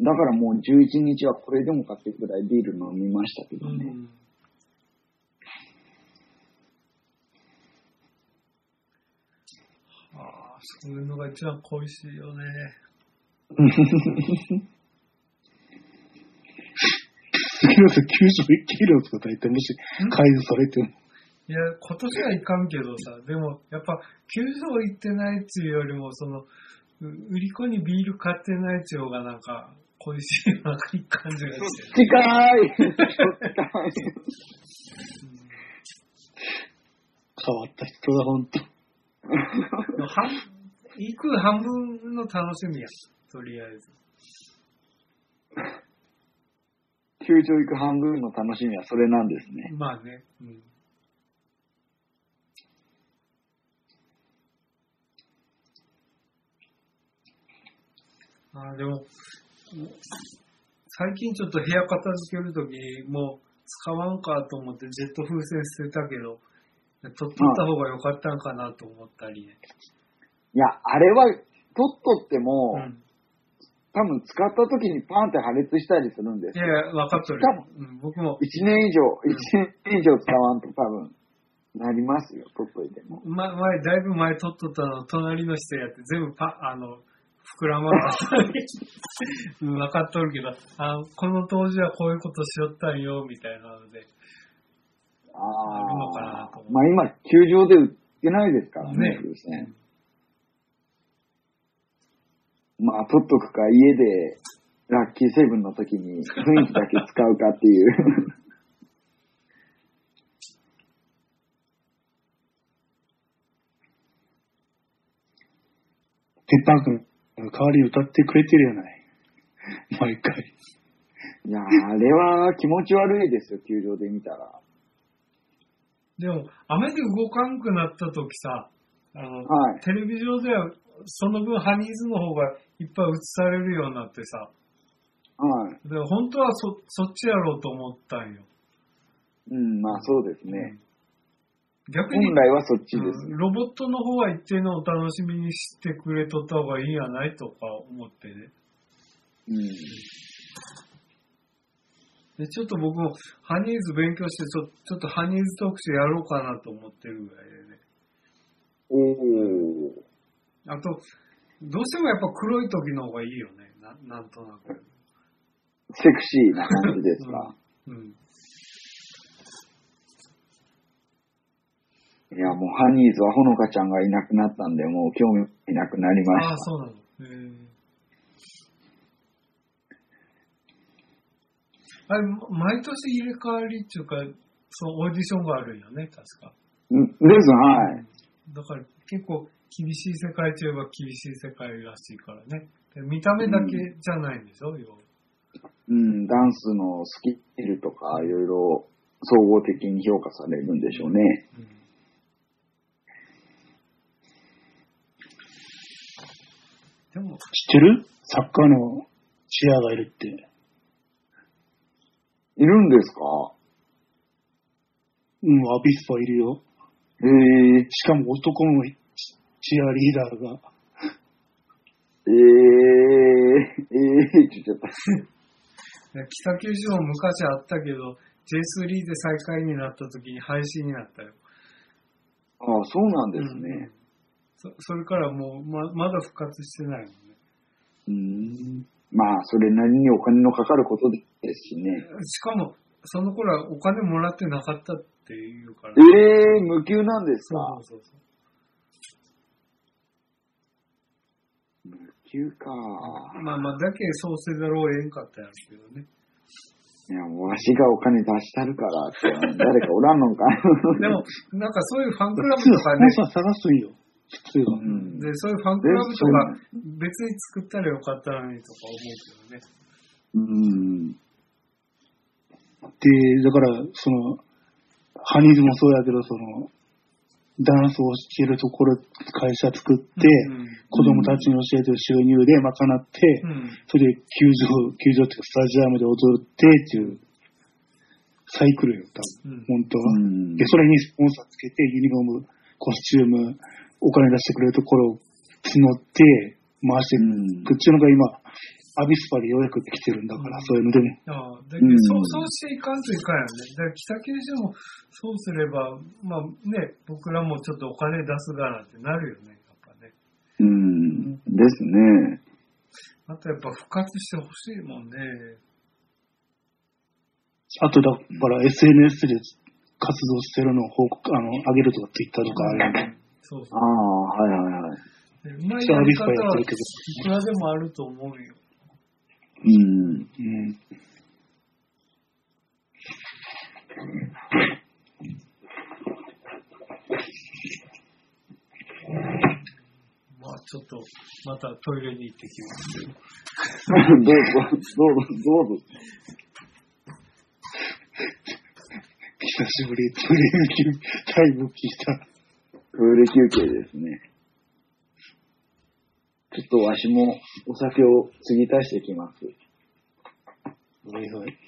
C: だからもう11日はこれでもかってぐらいビール飲みましたけどね。
A: うんああ、そういうのが一番恋しいよね。
B: 次の人91キロとか大体もし解除されても。
A: いや、今年はいかんけどさ、でも、やっぱ、球場行ってないっていうよりも、その、う売り子にビール買ってないっていう方がなんか、恋しいような感じがして。
C: 近い近い
B: 変わった人だ、本当。
A: 半行く半分の楽しみや。とりあえず。
C: 球場行く半分の楽しみはそれなんですね。
A: まあね。うん。あーでも、最近ちょっと部屋片付けるとき、もう使わんかと思ってジェット風船捨てたけど、取っとった方が良かったんかなと思ったりね。
C: いや、あれは、取っとっても、
A: うん。
C: 多分使った時にパンって破裂したりするんですよ。
A: いやいや、分かっとる
C: 多
A: よ。うん、僕も、
C: 1年以上、1年以上使わんと多分、なりますよ、取っといても。
A: ま、前、だいぶ前取っとったの、隣の人やって、全部パ、あの、膨らまなかったり、う [LAUGHS] ん分かっとるけど、あこの当時はこういうことしよったんよ、みたいなので、
C: あ
A: あるのかな
C: あ
A: と。思う。
C: まあ今、球場で売ってないですからね、
A: ね。
C: 風船。まあ、取っとくか、家で、ラッキーセブンの時に雰囲気だけ使うかっていう。
B: ペッパー君、代わりに歌ってくれてるやない。毎回。
C: いやー、あれは気持ち悪いですよ、球場で見たら。
A: でも、雨で動かんくなった時さ、あの、
C: はい
A: テレビ上では、その分ハニーズの方がいっぱい映されるようになってさ、
C: はい。
A: で本当はそそっちやろうと思ったんよ。
C: うん、まあそうですね。
A: 逆に
C: 本、来はそっちです。
A: うんロボットの方は一定のお楽しみにしてくれとった方がいいんやないとか思ってね。
C: うん。
A: で、ちょっと僕もハニーズ勉強してちょ、ちょっとハニーズ特集やろうかなと思ってるぐらいでね。
C: おー。
A: あと、どうしてもやっぱ黒い時の方がいいよね。ななんとなく。
C: セクシーな感じですか？
A: うん。
C: いや、もうハニーズはほのかちゃんがいなくなったんで、もう興味なくなりまし
A: ああ、
C: た。
A: そうなの。へえあれ、毎年入れ替わりっていうか、そのオーディションがあるんよね、確か。
C: んです、はい。
A: だから結構厳しい世界といえば厳しい世界らしいからね。で見た目だけじゃないんでしょ、要は
C: うん、ダンスのスキルとか、いろいろ総合的に評価されるんでしょうね。
A: うんでも、
B: 知ってる？サッカーのチアがいるって。
C: いるんですか？
B: うん、アビスパいるよ。
C: へえ
B: しかも男のチチアリーダーが。
C: えー、えー、って言っちゃった。
A: 北九州も昔あったけど、J3 で最下位になった時に廃止になったよ。
C: ああ、そうなんですね。
A: そそれからもうままだ復活してないもんね。
C: うん。まあ、それなりにお金のかかることですしね。
A: しかも、その頃はお金もらってなかったっていうから。
C: ええー、無給なんです
A: そう
C: か
A: そうそう
C: 無給か。
A: まあまあ、だけそうせざるを得んかったやろうけどね。
C: いや、もうわしがお金出したるからって、誰かおらんのか。[LAUGHS]
A: でも、なんかそういうファンクラブとかね、[LAUGHS]
B: 探すんよ。普通は。
C: うん
A: で、そういうファンクラブとか別に作ったらよかったのにとか思うけどね。
C: うん。
B: で、だから、その、ハニーズもそうやけど、その、ダンスを教えるところ、会社作って、
A: うん
B: 子供たちに教えてる収入で賄って、
A: うん。
B: それで球場、球場っていうかスタジアムで踊ってっていう、サイクルよ、多分。
A: うん
B: 本当は。
C: うん
B: で、それにスポンサーつけて、ユニフォーム、コスチューム、お金出してくれるところを募って、回していくっていうのが今、アビスパでようやくできてるんだから、
A: うん
B: そういうのでも。
A: ああ、だけど、
C: うん
A: そう、そうしていかんといかんよね。だから北九州もそうすれば、まあね、僕らもちょっとお金出すがなってなるよね、やっぱね。
C: うん。ですね。
A: あとやっぱ復活してほしいもんね。
B: あと、だから SNS で活動してるのを報告、あの、上げるとか、ツイッターとかあるよね。
C: ああ、
A: そうそ
C: はいはいはい。
A: う。まいやり方は
B: やってるけど。
A: いくらでもあると思うよ。
C: うん。
B: うん。
A: まあちょっと、またトイレに行ってきますけ [LAUGHS] ど。
C: どうぞ、どうぞ、どうぞ。
B: 久しぶり、トイレにタイム聞いた。
C: トイレ休憩ですね。ちょっとわしもお酒を継ぎ足してきます。
B: はいはい。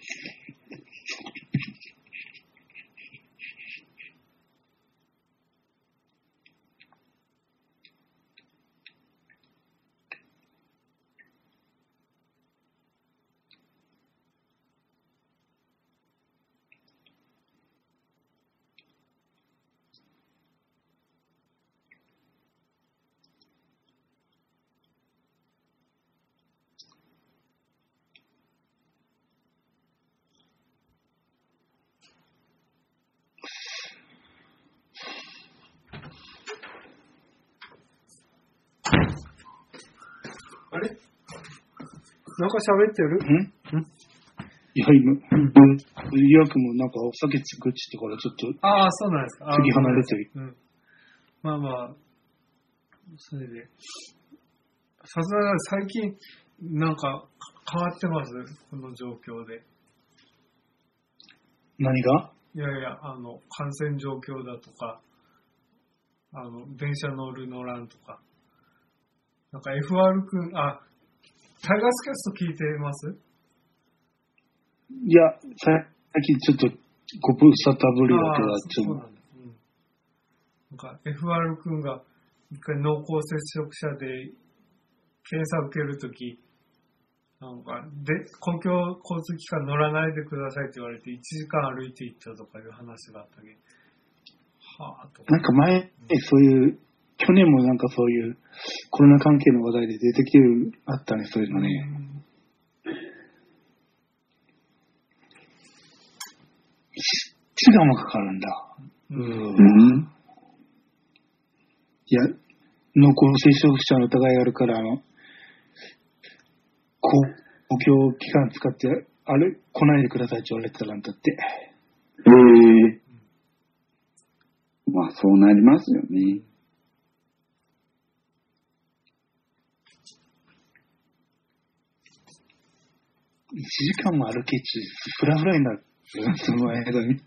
A: あれ？なんか喋ってる？
B: ん？いや、今、うん、ゆうやくんもなんかお酒作ってからちょっと、
A: ああ、そうなんですか。
B: 次離れてる。
A: うん。まあまあ、それで。さすがに最近、なんか変わってます？この状況で。
B: 何が？
A: いやいや、あの、感染状況だとか、あの、電車乗る乗らんとか。なんか FR 君、あ、タイガースキャスト聞いてます？
B: いや、最近ちょっと、ご無沙汰ぶりだけど、
A: ああ
B: ちょっと
A: なんか FR 君が一回濃厚接触者で検査受けるとき、なんか、で、公共交通機関乗らないでくださいって言われて1時間歩いて行ったとかいう話があったけど、はぁとか。
B: なんか前、そういう、去年もなんかそういうコロナ関係の話題で出てきてる、あったね、そういうのね。
A: うん
B: 血がもかかるんだ。
A: うん
C: うん。
B: いや、濃厚接触者の疑いがあるから、あの、公公共機関使ってあれ来ないでくださいって言われてたらんだって。
C: ええまあ、そうなりますよね。
B: 1時間も歩けち、フラフラになる？その間に。
C: で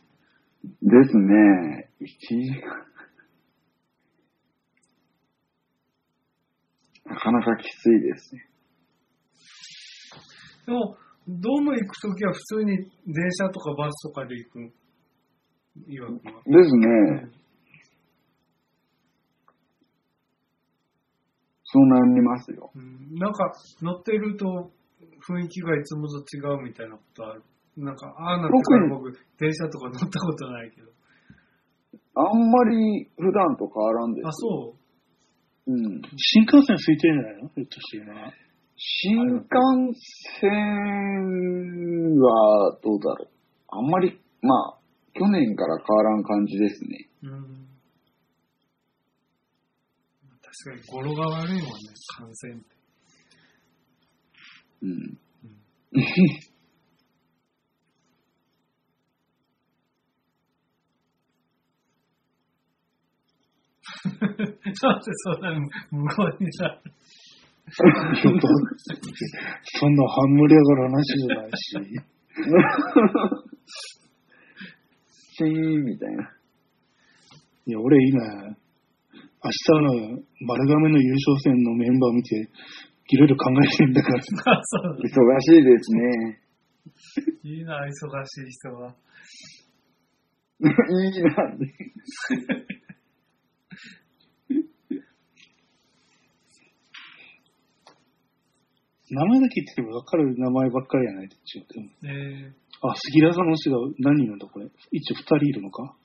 C: すね。1時間。なかなかきついですね。
A: でも、ドーム行くときは普通に電車とかバスとかで行く。岩君は。
C: ですね。そうなりますよ。
A: うんなんか乗ってると雰囲気がいつもと違うみたいなことある。なんか、ああなってから僕、電車とか乗ったことないけど。
C: あんまり普段と変わらんですよ。
A: あ、そう？
C: うん。
B: 新幹線空いてるんじゃないの？ひょっとしてね。
C: 新幹線はどうだろう。あんまり、まあ、去年から変わらん感じですね。
A: うん。確かに語呂が悪いもんね、感染って。
C: うん。
A: うん。なん。でそん。な無言になる
B: ちょっと、そん。な半盛り上がる話じゃないし。
C: シーンみたいな。
B: いや、俺今、明日の丸亀の優勝戦のメンバー見て、いろいろ考えてるんだから。[LAUGHS]
A: あそう
C: 忙しいですね。
A: いいな、忙しい人は。
C: いいな。[LAUGHS]
B: 名前だけ言ってれば分かる名前ばっかりやないでちょっと
A: え
B: あ、杉田さんの人が何人なんだこれ？一応二人いるのか？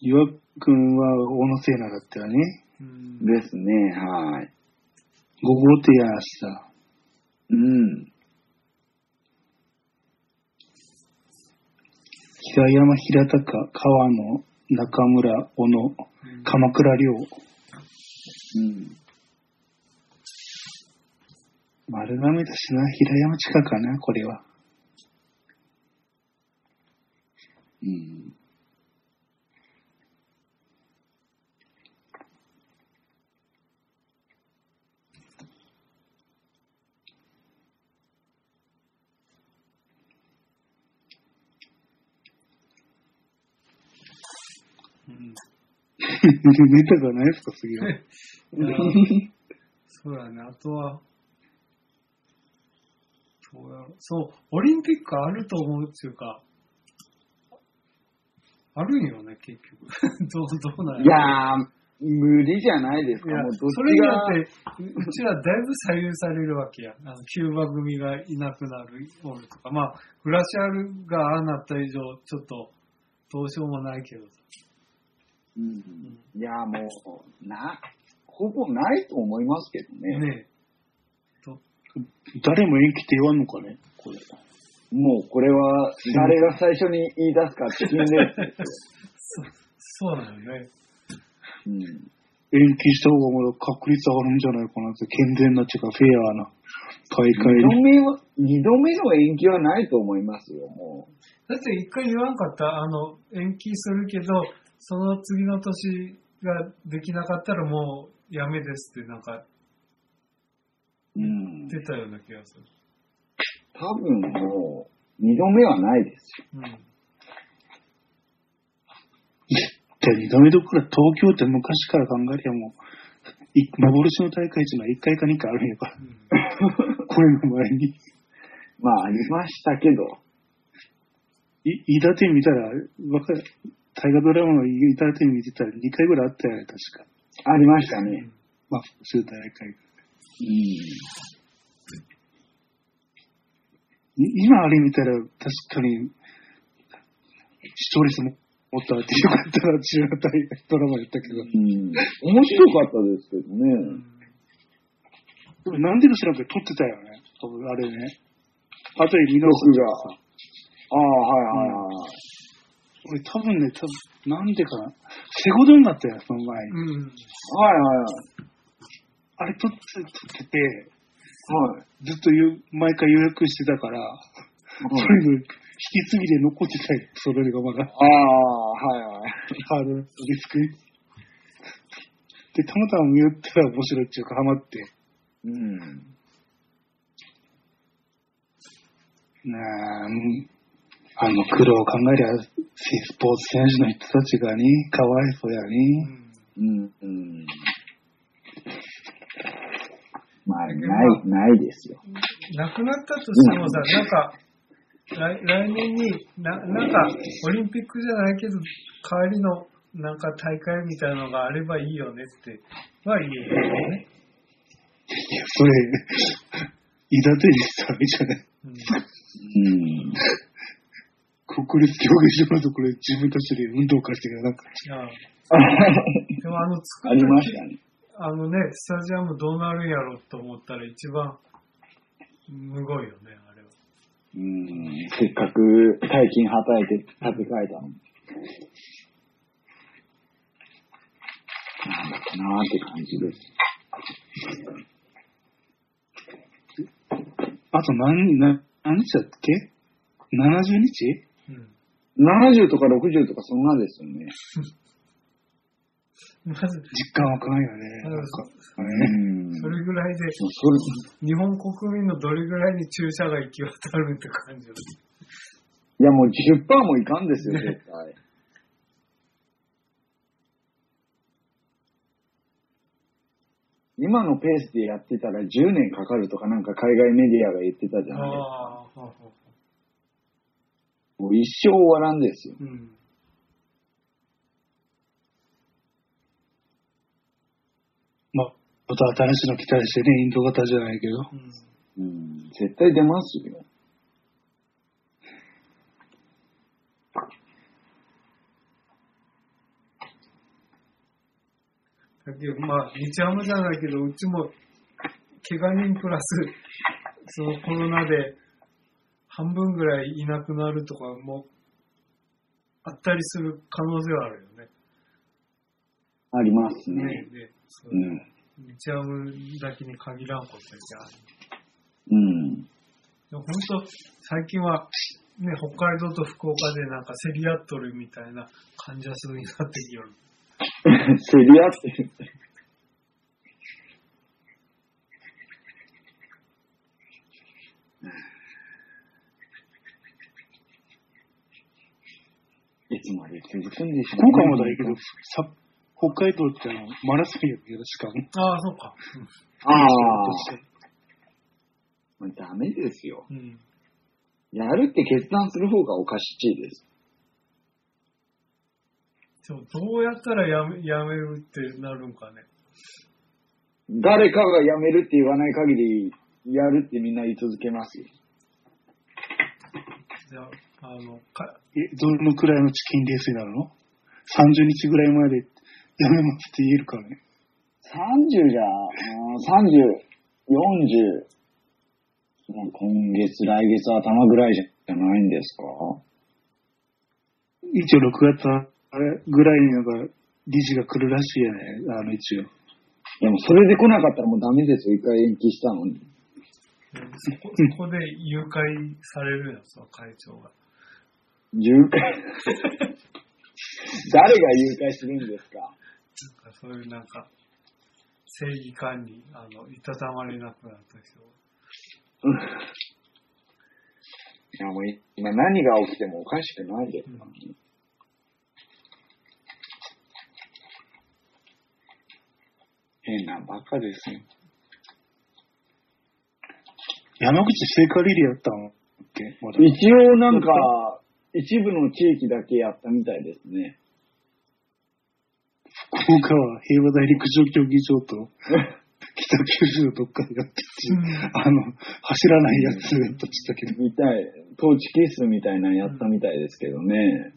B: 岩君は大野聖奈だったよね。
C: ですね、はい。
B: 5号手やしさ。
C: うん。
B: 平山、平高、川野、中村、小野、
A: うん
B: 鎌倉亮。
C: うん。
B: 丸亀だしな、平山近くかな、これは。
C: うん。
A: うん
B: ネタがないですか、杉田。[LAUGHS]
A: いやそうだね、あとは、どうやろうそう、オリンピックあると思うっていうか、あるんよね、結局。[LAUGHS] どう、どうなん
C: いやー、無理じゃないですか。もうどっ
A: それによ
C: ちが、
A: って、ううちらだいぶ左右されるわけや。あのキューバ組がいなくなる、おるとか。まあ、グラシアルがああなった以上、ちょっと、どうしようもないけど。
C: うん、いやーもう、な、ほぼないと思いますけどね。
A: ね
B: 誰も延期って言わんのかね、これ。
C: もうこれは、誰が最初に言い出すかって決める。
A: そそうなのね。
C: うん。
B: 延期した方がまだ確率上がるんじゃないかなって、健全なっていうか、フェアな大会
C: 二度
B: に。
C: 目は、二度目の延期はないと思いますよ、も
A: だって一回言わんかった、あの、延期するけど、その次の年ができなかったらもうやめですってなんか
C: う。うん。
A: 出たような気がする。
C: 多分もう、二度目はないですよ。
A: うん。
B: じゃあ二度目どころか東京って昔から考えりゃもう、い幻の大会っていうのは1回か2回あるんやから、
A: うん
B: これの前に。[LAUGHS]
C: まあ、ありましたけど。
B: い、飯田店見たら、わかる、大河ドラマの飯田店見てたら2回ぐらいあったよね、確か。
C: ありましたね。
B: まあ、普通大会が。
C: うん。
B: い今あれ見たら、確かに、視聴率ももっとあってよかったな、中華大会ドラマやったけど。
C: うん。面白かったですけど
A: う
C: ね。
A: ん
B: でもなんでか知らんけど撮ってたよね。多分あれね。後で見直す
C: 録画ああ、はいはいはい。
B: 俺多分ね、多分なんでかな。セゴドになったよ、その前に。
A: うん。
C: はいはいはい。
B: あれ撮って、撮ってて、
C: はい。
B: ずっとゆ毎回予約してたから、それの引き継ぎで残ってたよ、それがまだ。
C: ああ、はいはい。
B: ハードディスクに。で、たまたま見よったら面白いっていうか、ハマって。
C: うん。
B: なあ、うんあの苦労を考えりゃ、スポーツ選手の人たちがね、かわいそうや
A: う
B: ね。
A: ん
C: うん。うん。まあ、ない、ないですよ。
A: なくなったとしてもさ、なんか、来来年にな、なんか、オリンピックじゃないけど、代わりの、なんか大会みたいなのがあればいいよねって、は言えるよね。
B: いや、それ、いだてにしたらいいじゃない。
A: うん
C: うん。
B: 国立競技場のところで自分たちで運動会してからなんか、
A: いやでもあの、作
C: ありましたね。
A: あのね、スタジアムどうなるんやろと思ったら一番、むごいよね、あれは。
C: うん。せっかく大金はたいて建て替えたのに。なんだかなーって感じです。
B: あと何、な何日だっけ ?70 日？
A: うん。
C: 70とか60とかそんなですよね。[LAUGHS]
A: まず、
B: 実感わかんよね。
A: うん
B: なんか、
C: うん。
A: それぐらいで、
C: そ
A: 日本国民のどれぐらいに注射が行き渡るって感じ
C: いやもう10%もいかんですよ、絶対。今のペースでやってたら10年かかるとかなんか海外メディアが言ってたじゃないですか。もう一生終わらんですよ。
A: ううん。
B: まあ、また新しいの期待してね、インド型じゃないけど。
A: うん
C: うん、絶対出ますよ。
A: だけど、まあ、日ハムじゃないけど、うちも、怪我人プラス、そのコロナで、半分ぐらいいなくなるとかも、あったりする可能性はあるよね。
C: ありますね。
A: ねでそう
C: うん。
A: 日ハムだけに限らんことじゃあ
C: うん。
A: でも本当、最近は、ね、北海道と福岡でなんか競り合っとるみたいな患者数になってきよる。[LAUGHS]
C: 競り合ってる。いつまで続くんでしょ
B: 福岡もだけど、さ北海道ってあのマラソンやけど、しかも。
A: ああ、そうか。
C: ああ。ダメですよ。
A: うん。うん
C: やるって決断する方がおかしいです。
A: そうどうやったらやめやめるってなるんかね。
C: 誰かが辞めるって言わない限り、やるってみんな言い続けますよ。
A: じゃあ、あの、か
B: え、どのくらいのチキンレースになるの ?30 日ぐらいまでやめますって言えるからね。
C: 30じゃ、うん30、40、まあ今月、来月頭ぐらいじゃないんですか？
B: 一応6月ぐらいになんか理事が来るらしいよね、あの一応。
C: いやもうそれで来なかったらもうダメですよ。一回延期したのに。
A: そこそこで誘拐されるよ、その会長が。
C: 誘拐誰が誘拐するんですか？
A: なんかそういうなんか、正義感に、あの、いたたまれなくなった人が。
C: いやもう今何が起きてもおかしくないですからね。
B: 変なバカですよ。山口聖火リレーやったのっけ？
C: 一応なんか、一部の地域だけやったみたいですね。
B: 福岡は平和大陸上競技場と [LAUGHS] 北九州のどっかでやってて、あの、走らないやつやったって言ったけど、
C: みたい、トーチキスみたいなのやったみたいですけどね。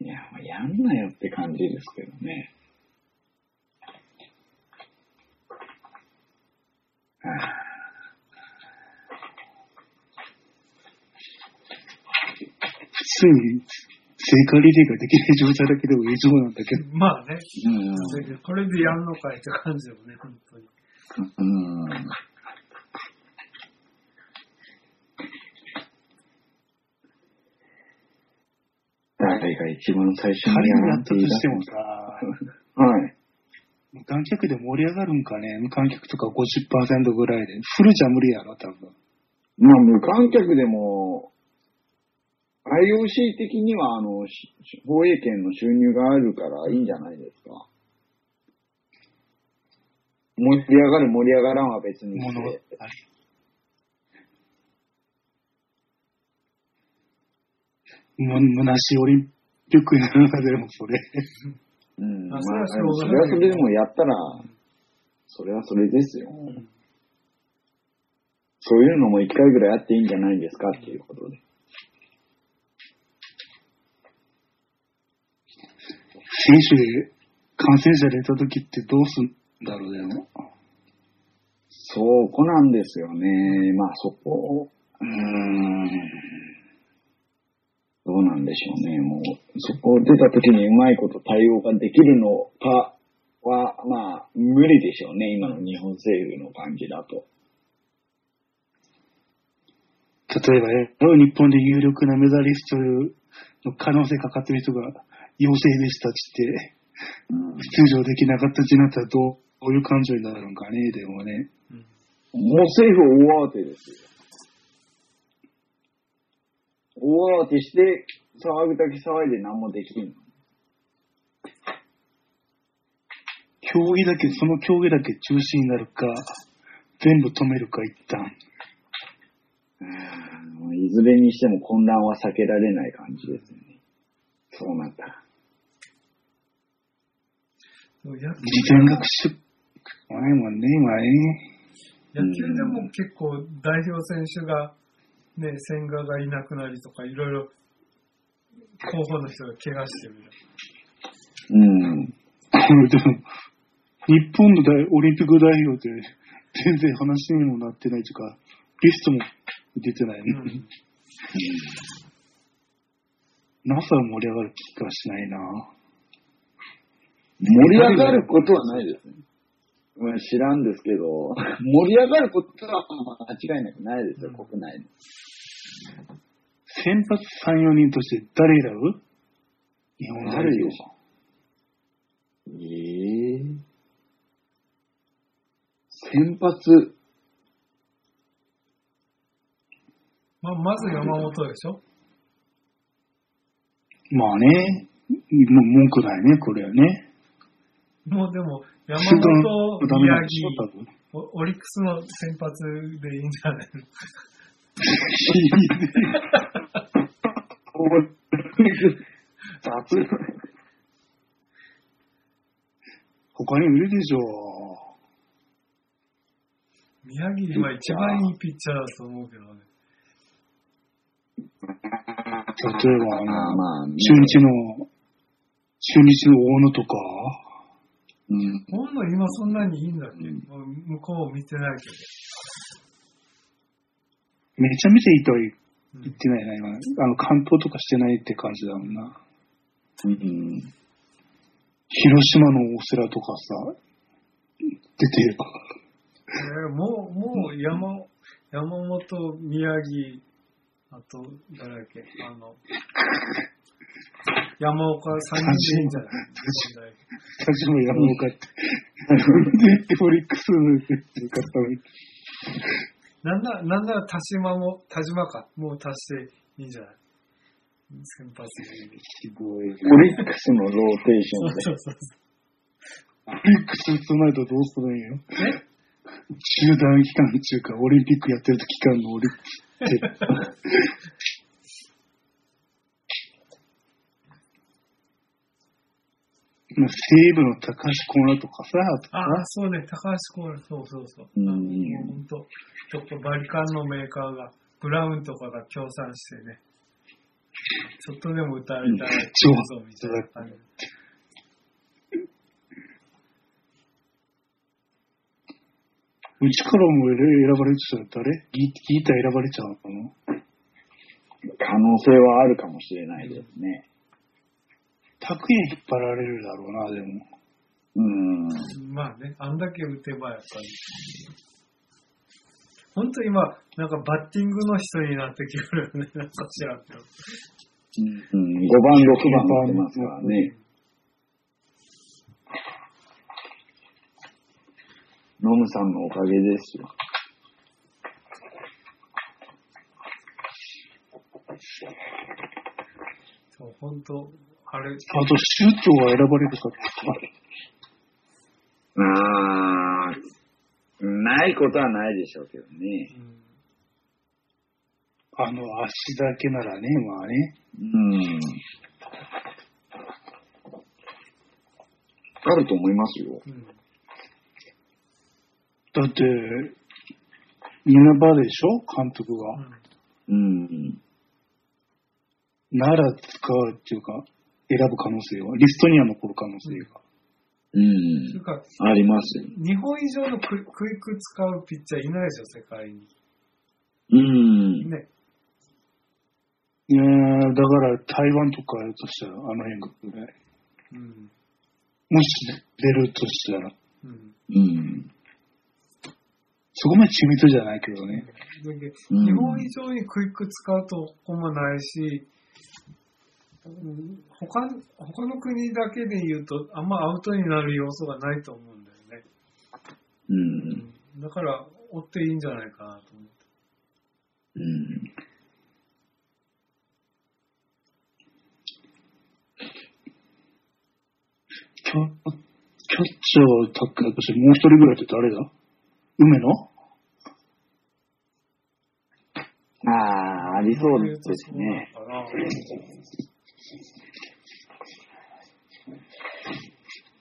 C: いや、もうやんなよって感じですけどね。はあ
B: 普通に聖火リレーができない状態だけでも異常なんだけど、
A: まあね、
C: うん
A: それでこれでやんのかいって感じだよね、本当に。
C: うん。誰が一番最初に
B: やったとしてもさ、[LAUGHS]
C: はい。
B: 無観客で盛り上がるんかね無観客とか50%ぐらいで。フルじゃ無理やろ、多分。
C: まあ、無観客でも、IOC 的には、あの、し放映権の収入があるからいいんじゃないですか。盛り上がる盛り上がらんは別にして。
B: む、むなしオリンピックになる中でもそれ。
C: うん。まあ、
A: それは
C: それはそれでもやったら、それはそれですよ。そういうのも一回ぐらいやっていいんじゃないですかっていうことで。
B: 選手で感染者出た時ってどうすんだろうでも。
C: そこなんですよね。まあそこ、うーん。どうなんでしょうね。もう、そこ出た時にうまいこと対応ができるのかは、まあ、無理でしょうね。今の日本政府の感じだと。
B: 例えば、え日本で有力なメダリストの可能性かかってる人が陽性でしたっつって、
C: うん
B: 出場できなかったってなったらどういう感情になるのかね、でもね。
C: もう政府大慌てですよ。大慌てして、騒ぐだけ騒いで何もできんの？
B: 競技だけ、その競技だけ中止になるか、全部止めるか、一旦。
C: うんいずれにしても混乱は避けられない感じですよね。そうなったら。
A: そう野球
B: 事前学習、ないもんね、今ね。
A: 野球でも結構代表選手が、ね、千賀がいなくなりとか、いろいろ候補の人が怪我してるじ
C: うん。
B: でも、日本の大オリンピック代表って全然話にもなってないというか、リストも出てないね。
A: うん。
B: NASA は盛り上がる気がしないな
C: 盛り上がることはないですね。まあ、知らんですけど、[LAUGHS] 盛り上がることは間違いなくないですよ、
A: うん。
C: 国内の。
B: 先発3、4人として誰選ぶ？日本代表。
C: ええ先発、
A: まあ、まず山本でしょ？
B: まあね、もう文句ないね、これはね。
A: もうでも、山本、宮城。オオリックスの先発でいいんじゃないの？
C: 雑。[LAUGHS] [LAUGHS]
B: 他にもいるでしょ
A: 宮城は一番いいピッチャーだと思うけどね。
B: 例えば、あの、
C: まあまあ、
B: 中日の、中日の大野とか、
C: うん。
A: ほんの今そんなにいいんだっけ、
C: うん
A: もう向こう見てないけ
B: めちゃめちゃいいとは言ってないな、今。あの、関東とかしてないって感じだもんな。
C: うん。
B: 広島の大瀬良とかさ、出てる。
A: えーもう、もう山、山本、宮城、あと、誰だっけ、あの、山岡3人でいいんじゃない？
B: 田島山岡って。で、オリックスの方も
A: なんだ、なんなら田島も、田島か、もう足していいんじゃない？先発で。
B: すごい。
C: オリックスのローテーションで。
A: そうそう
B: オリックスとないとどうするんよ？
A: そう。え？
B: 中断期間中か、オリンピックやってる期間のオリックスって。まあ西武の高橋コーナーとかさ、とか
A: あ、そうね、高橋光成、そうそうそう。
C: うん
A: もうほんと、ちょっとバリカンのメーカーが、ブラウンとかが協賛してね、ちょっとでも歌いたい
B: 超
A: そうみたいな感じ。
B: うちからも選ばれてたら誰ギギター選ばれちゃうの
C: 可能性はあるかもしれないですね。
B: 拓也引っ張られるだろうな、でも。
C: うん。
A: まあね、あんだけ打てばやっぱり。本当今、なんかバッティングの人になってきてるよね、なんか知らんけど。
C: うん、5番、6番打ってますからね。ノムさんのおかげですよ。
A: そう、本当あれ、
B: あと、州長が選ばれるかって。
C: あー、ないことはないでしょうけどね。
A: うん
B: あの、足だけならね、まあね。
C: うん。あると思いますよ。
A: うん
B: だって、稲葉でしょ？監督が。
C: うん。
B: なら使うっていうか、選ぶ可能性は、リストには残る可能性が。
C: うんありますよ。
A: 日本以上のクイック使うピッチャーいないでしょ、世界に。
C: うん。
A: ね。
B: いやーだから台湾とかやるとしたら、あの辺ぐらい。
A: うん。
B: もし出るとしたら、
A: うん。
C: うん。
B: そこまで緻密じゃないけどね。
A: 日本以上にクイック使うとこもないし、うん他他の国だけで言うと、あんまアウトになる要素がないと思うんだよね。
C: うん。
A: だから、追っていいんじゃないかなと思って。
C: うん。
B: キャキャッチャータックだとしてもう一人ぐらいって誰だ？梅野？
C: ああ、ありそうですね。
A: そうなのか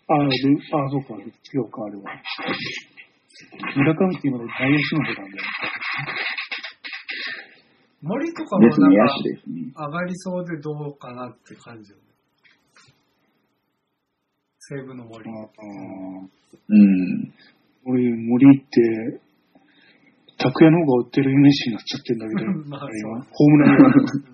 B: あ、ルあ、そうか、違うか、あれは。村上って今の大吉の方なんだよ。
A: 森とかもなんか。上がりそうでどうかなって感じよね。西武の森。
B: ああ
C: うん。
B: 俺、森って、拓也の方が売ってるイメージになっちゃってんだけど、[LAUGHS]
A: まあ
B: ホームランが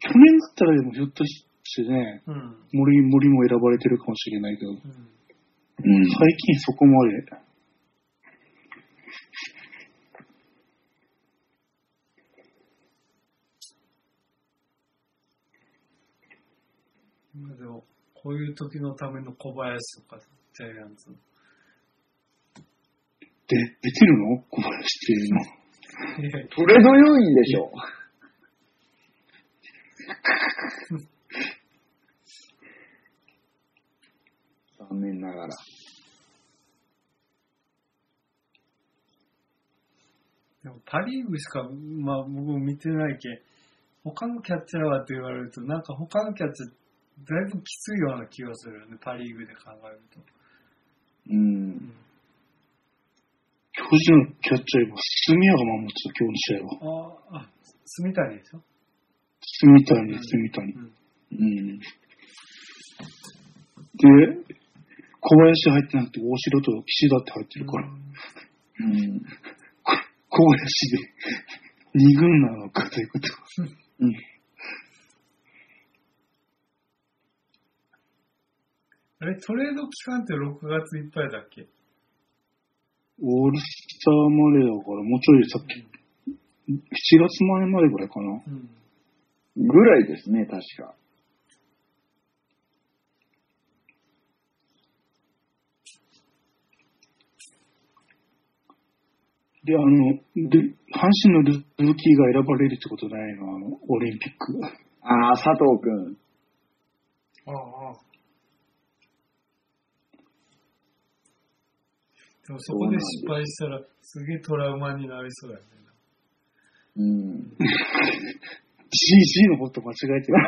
B: 去年だったらでもひょっとしてね、
A: うん。
B: 森、森も選ばれてるかもしれないけど、
A: うん。
C: うん。
B: 最近そこまで、
A: まあでも、こういう時のための小林とか、ジャイアンツ。
B: で、出てるの？小林っていうの。
A: いやいや
C: トレード要員でしょ。残念ながら。
A: でもパリーグしか、まあ僕も見てないけ、他のキャッチャーはって言われると、なんか他のキャッチャー、だいぶきついような気がするよね、パリーグで考えると。
C: うん。
B: 巨人のキャッチャー今、住谷が守ってた、今日の試合は。
A: ああ、住谷でしょ？
B: 住谷、住谷。
A: うん。
C: うん。
B: で、小林入ってなくて、大城と岸田って入ってるから、
C: うん。
B: 小林で二軍なのかということ。
C: うん。
A: あれ、トレード期間って6月いっぱいだっけ？
B: オールスターまでだから、もうちょいさっき、7月前までぐらいかな。
A: うん。
C: ぐらいですね、確か。
B: で、あの、で阪神のルルーキーが選ばれるってことないの？あの、オリンピック。
C: ああ、佐藤くん。
A: ああ。でもそこで失敗したら、すげえトラウマになりそうやね。
C: うん。[LAUGHS]
B: GG のこと間違えてる。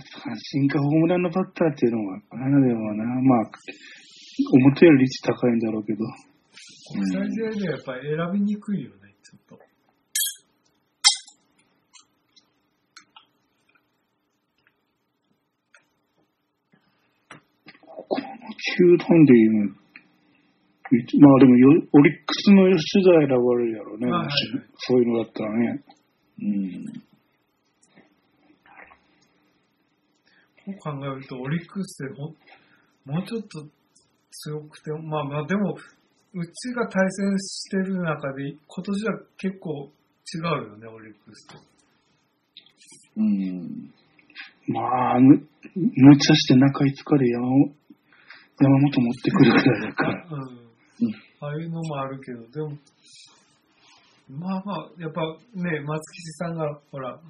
B: 三振かホームランのバッターっていうのは、あれでもな、まあ、表より率高いんだろうけど、
A: 国際試合ではやっぱり選びにくいよね、ちょっと。
B: この球団でいうまあでもよ、オリックスの吉田選ばれるやろうね、
A: はい
B: そういうのだったらね。
C: うん。
A: こう考えると、オリックスってもうちょっと強くて、まあまあでも、うちが対戦してる中で、今年は結構違うよね、オリックスと。
C: うん。
B: まあ、む、無茶して中5日で山を山本持ってくるぐらいだから。
A: うん。ああいうのもあるけど、でも、まあまあ、やっぱね、松吉さんが、ほら、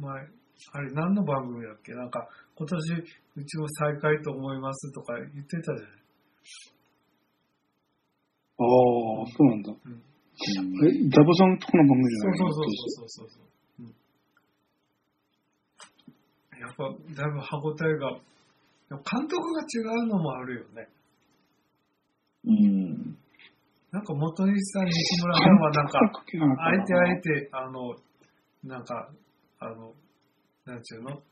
A: 前、あれ何の番組だっけ？なんか、今年うちも再開と思いますとか言ってたじゃない？
B: ああ、そうなんだ。
A: うん。
B: え、ダボさんとこの番組じゃない
A: そうそうそうそうそうそう。うんやっぱ、だいぶ歯応えが、でも監督が違うのもあるよね。
C: うん。
A: なんか元西さん、西村さんはなんか、あえてあえて、あの、なんか、あの、なんちゅうの？突っ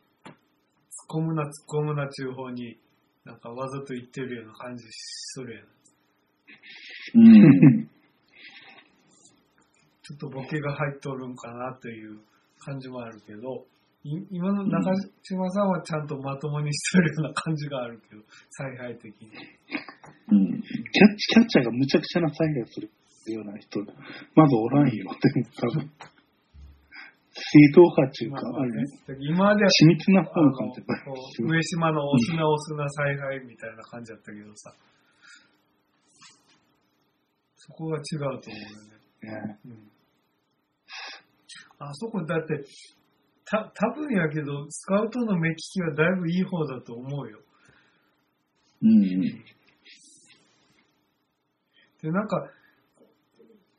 A: 込むな、突っ込むな中方に、なんかわざと言ってるような感じするやん。
C: うん。
A: ちょっとボケが入っとるんかなという感じもあるけど、い今の中島さんはちゃんとまともにしてるような感じがあるけど、采配的に。
C: うん。
B: キャッチ、キャッチャーがむちゃくちゃな采配するような人、まずおらんよ。でも多分。正統派っていうか、あれね、
A: 今までは
B: 緻密な方
A: あの
B: の感じ
A: 上島のオスなオスな采配みたいな感じだったけどさ、そこが違うと思うよね。
B: ね。
A: うんあそこだって、た、多分やけど、スカウトの目利きはだいぶいい方だと思うよ。
C: うん。
A: で、なんか、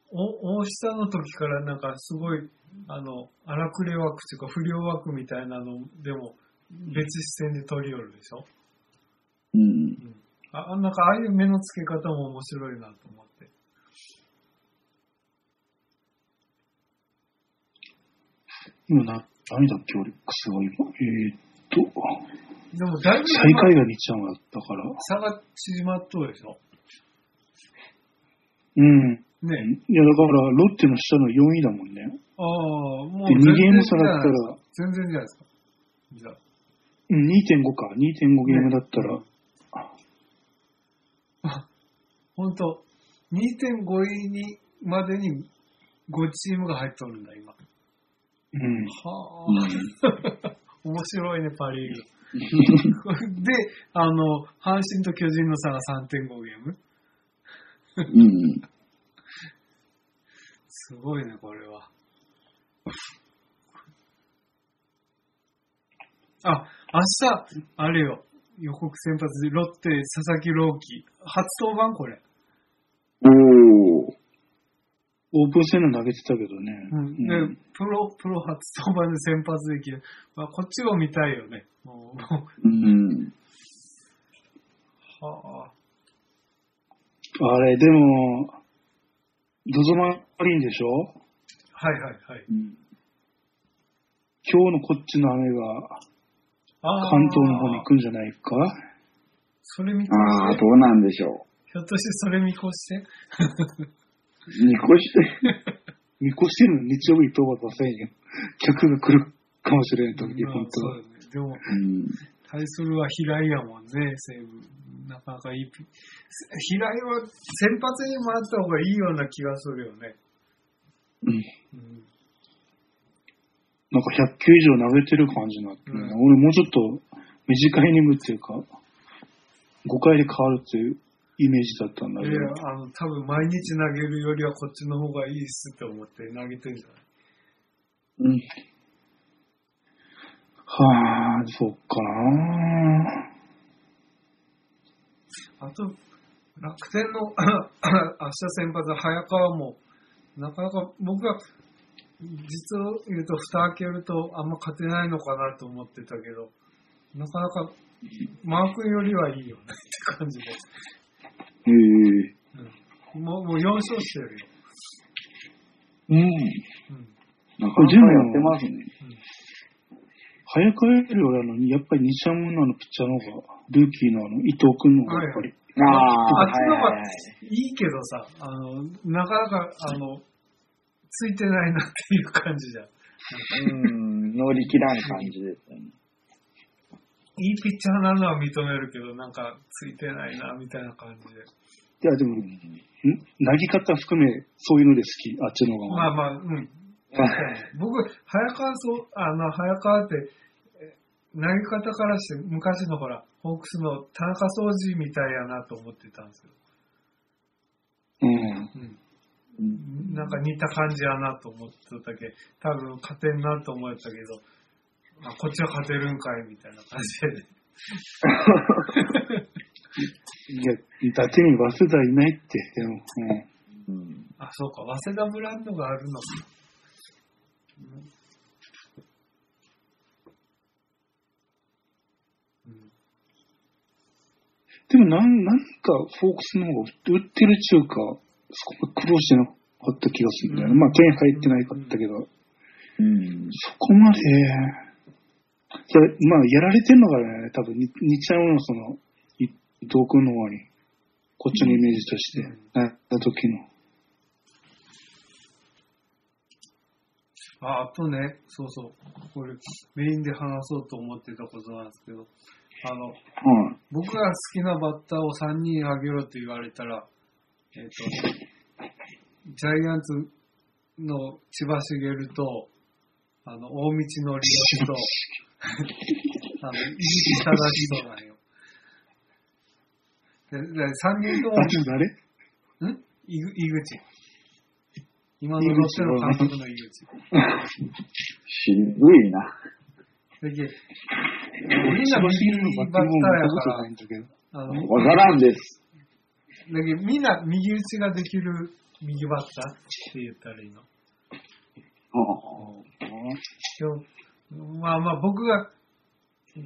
A: お大下の時からなんかすごい、あの、荒くれ枠っていうか不良枠みたいなのでも別視線で取り寄るでしょ？
C: うん。
A: うん。あ、なんかああいう目の付け方も面白いなと思って。
B: 今な、何だっけ、オリックスが今。えー、っと、
A: でもだいぶ
B: 最下位が2ちゃんだったから。
A: 差が縮まっとるでしょ
B: うん。
A: ね
B: いや、だから、ロッテの下の4位だもんね。
A: ああ、もう
B: で、2
A: 全然
B: ゲーム差だったら、
A: 全然じゃないですか。じゃあ。
B: うん、2.5か。2.5ゲームだったら、
A: ほんと、[LAUGHS] 2.5位に、までに5チームが入っとるんだ、今。
B: うん。
A: はあ。面白いね、パリーグ。[LAUGHS] で、あの、阪神と巨人の差が3.5ゲーム。
C: うん。
A: すごいね、これは。あ、明日、あれよ、予告先発でロッテ、佐々木朗希、初登板これ。
C: おー。
B: オープン戦の投げてたけどね。
A: うん、
B: うん
A: で、プロ、プロ初登板で先発できる。まあ、こっちを見たいよね。もうも
C: うん。
A: うはあ。
B: あれ、でも、ドゾマリンでしょ？
A: はいはいはい。
C: うん
B: 今日のこっちの雨が関東の方に行くんじゃないか？
A: それ見越
C: ああ、
A: して、
C: どうなんでしょ
A: ひょっとしてそれ見越して？
C: う。見越して。[LAUGHS]
B: 見越してるの日曜日当番出せんよ。客が来るかもしれん時に、
A: まあ
B: 本当は。
A: そうだね。でも、
C: うん。
A: 対するは平井やもんね、西武。なかなかいいピ。平井は先発に回った方がいいような気がするよね。
B: うん。
A: うん。
B: なんか100球以上投げてる感じになってね、
A: うん
B: 俺もうちょっと短いイニングっていうか、5回で変わるっていうイメージだったんだけど、
A: いや、あの、多分毎日投げるよりはこっちの方がいいっすって思って投げてんじゃない？
B: うん。はあ、そっかな
A: あと、楽天の [COUGHS] 明日先発、早川も、なかなか僕は、実を言うと、蓋開けるとあんま勝てないのかなと思ってたけど、なかなか、マー君よりはいいよねって感じで。
C: へえ。
A: うん、もうもう4勝してるよ。
C: うん。
A: うん
C: なかなかやってますね。
B: 早川より俺あの、やっぱり西山のピッチャーの方が、ルーキーのあの、伊藤君の方がやっぱり
C: あ
A: あっちの方が
C: はいはいはい
A: いいけどさ、あの、なかなか、あの、ついてないなっていう感じじゃん。
C: うん、乗り切らん感じですよね。
A: いいピッチャーなのは認めるけど、なんか、ついてないな、みたいな感じで。
B: いや、でも、ん投げ方含め、そういうので好き、あっちの方が。
A: まあまあ、うん。僕、早川そう、あの、早川って、え投げ方からして、昔のほら、ホークスの田中掃除みたいやなと思ってたんですよ。
B: うん。
A: うん。
C: うん
A: なんか似た感じやなと思ってたけ多分勝てんなと思ったけど、あこっちは勝てるんかいみたいな感じで。
B: いや、だけに早稲田いないって、でも、うん。
C: うん
A: あ、そうか、早稲田ブランドがあるのか。うん
B: でもなん、なんか、フォークスの方が売ってるっていうか、そこ苦労してなかった気がするんだよね。
A: うん
B: まあ、点入ってないかったけど、
C: うん。
B: そこまで、それまあ、やられてんのからね、多分、に似ちゃうの、その、い伊藤君の方に、こっちのイメージとして、なった時の。
A: あ、あとね、そうそう、これメインで話そうと思ってたことなんですけど、あの、
C: はい。
A: 僕が好きなバッターを3人あげろって言われたら、えっ、と、ジャイアンツの千葉茂と、あの、大道のりおと、あの、井口正人なんよ。で、で3人とも
B: あ、、ちょっと誰
A: ん？井口井口。今のロッテの監督の井口。
C: 渋いな。
A: だけみんな右バッターやから、
C: わからんです。
A: だけどみんな右打ちができる右バッターって言ったらいいの。でもまあまあ僕が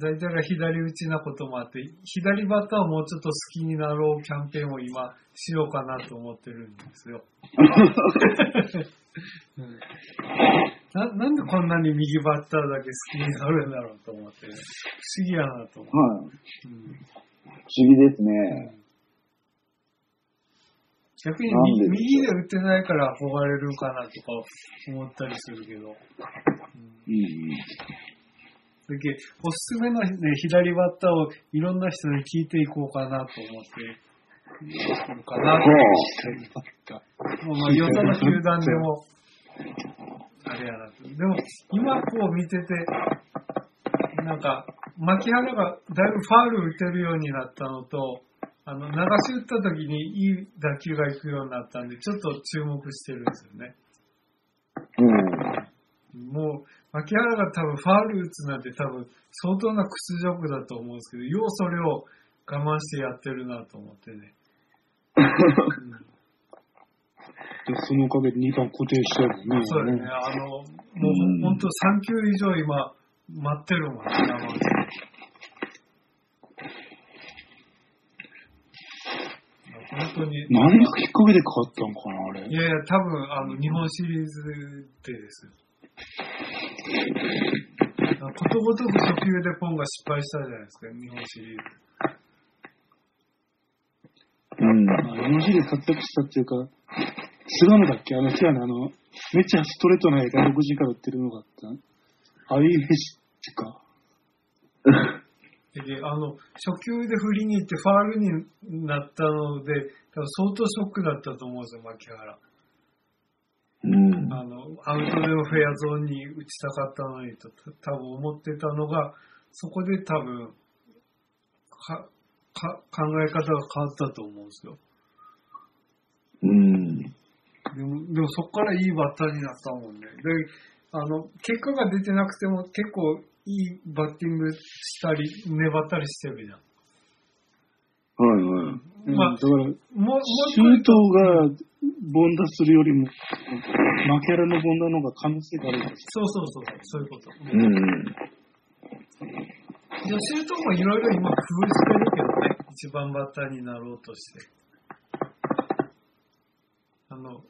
A: 大体が左打ちなこともあって、左バッターをもうちょっと好きになろうキャンペーンを今しようかなと思ってるんですよ。[LAUGHS] うんななんでこんなに右バッターだけ好きになるんだろうと思って、不思議やなと思って。
C: はい。
A: うん
C: 不思議ですね。
A: 逆に右
C: で
A: 打ってないから憧れるかなとか思ったりするけど。うん
C: うん。
A: だけおすすめの、ね、左バッターをいろんな人に聞いていこうかなと思ってるかな
C: ほ
A: と。もうまあ、よその球団でも、あれやなと。でも、今こう見てて、なんか、牧原がだいぶファール打てるようになったのと、あの、流し打った時にいい打球が行くようになったんで、ちょっと注目してるんですよね。
C: う。うん。
A: もう、牧原が多分ファール打つなんて多分相当な屈辱だと思うんですけど、ようそれを我慢してやってるなと思ってね。う [LAUGHS] ん
B: でそのおかげで2番固定してるもんね。
A: そうですね。あの、もう
C: うん
A: 本当3球以上今待ってるもんね、我慢して本当に。
B: 何がきっかけで変わったのかな、あれ。
A: いやいや、多分、あの、日本シリーズでですよ。ことごとく初球でポンが失敗したじゃないですか、日本シリーズ。
C: うん。
B: 日本シリーズ活躍したっていうか、菅野だっけ？あの、違うね、あの、めっちゃストレートな外国人から打ってるのがあった。ああいうイメージってか。[LAUGHS]
A: であの、初球で振りに行ってファールになったので、多分相当ショックだったと思うんですよ、牧原。
C: うん。
A: あの、アウトでのフェアゾーンに打ちたかったのにと、た多分思ってたのが、そこで多分、か、か、考え方が変わったと思うんですよ。
C: うん。
A: でも、でもそこからいいバッターになったもんね。で、あの、結果が出てなくても結構いいバッティングしたり、粘ったりしてるじゃん。
C: はいはい。
B: うん
A: まあ
B: だから、
A: もう、もう
B: シュートが凡打するよりも、マキャラの凡打の方が可能性があるんです
A: そうそうそう、そういうこと。
C: うん。
A: 女子ともいろいろ今工夫してるけどね、一番バッターになろうとして。あの、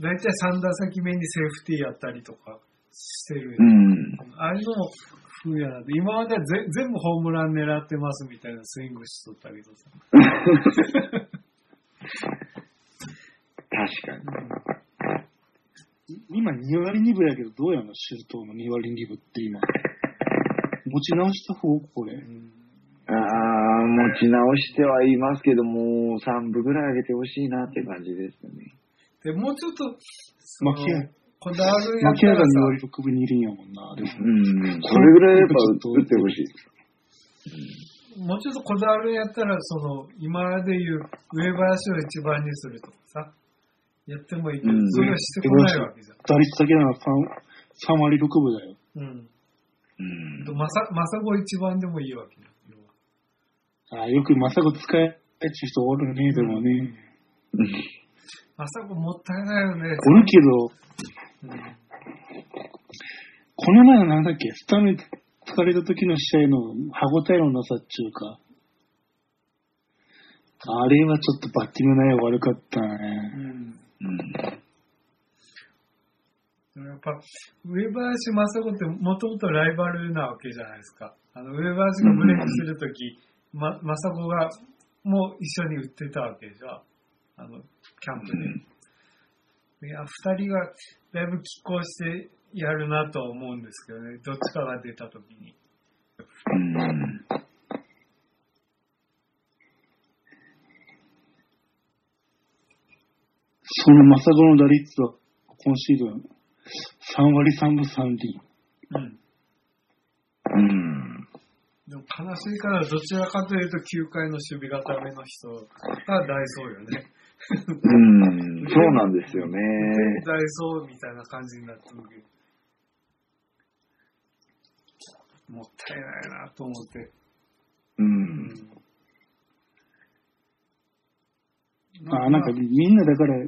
A: 大体3打席目にセーフティーやったりとかしてる。
C: うん。
A: ああいうのも風やなって。今まではぜ全部ホームラン狙ってますみたいなスイングしとったけどさ。
C: 確かに。
B: 今2割2分やけど、どうやのシュートの2割2分って今。持ち直した方？これ。
C: ああ、持ち直してはいますけども、3部ぐらい上げてほしいなって感じですよね。
A: で、もうちょっと、その
B: マキア、
A: こだわるやっ
B: 牧原
A: たらさ
B: 2割6分にいるんやもんな、でも。
C: うん。それぐらいやっぱ打ってほしい。
A: もうちょっとこだわるんやったら、その、今で言う、上林を一番にするとかさ、やってもいいけど、
C: うん
A: それはしてこないわけじゃん。
B: 打率だけなら 3, 3割6分だよ。
A: うん。
C: うん。
A: とまさ、まさご一番でもいいわけよ。要は
B: あよくまさこ使えっていう人おるね、でもね。
A: まさごもったいないよね。
B: おるけど、
A: うん
B: この前のなんだっけ、スタメン疲れた時の試合の歯応えのなさっていうか、あれはちょっとバッティング内容悪かったね。
A: うん
C: うん。
A: やっぱ、上林正子ってもともとライバルなわけじゃないですか。あの、上林がブレイクするとき、ま、正子がもう一緒に打ってたわけでしょ。あの、キャンプで。いや、二人がだいぶ拮抗してやるなとは思うんですけどね。どっちかが出たときに。
C: うん。
B: そのまさこの打率は今シーズン3割3分3厘。
A: うん。
C: うん。
A: でも悲しいからどちらかというと9回の守備固めの人が大そうよね。
C: うん。そうなんですよね。
A: 大そうみたいな感じになってるけど。もったいないなと思って。
C: うん。
B: あなんかみんなだから、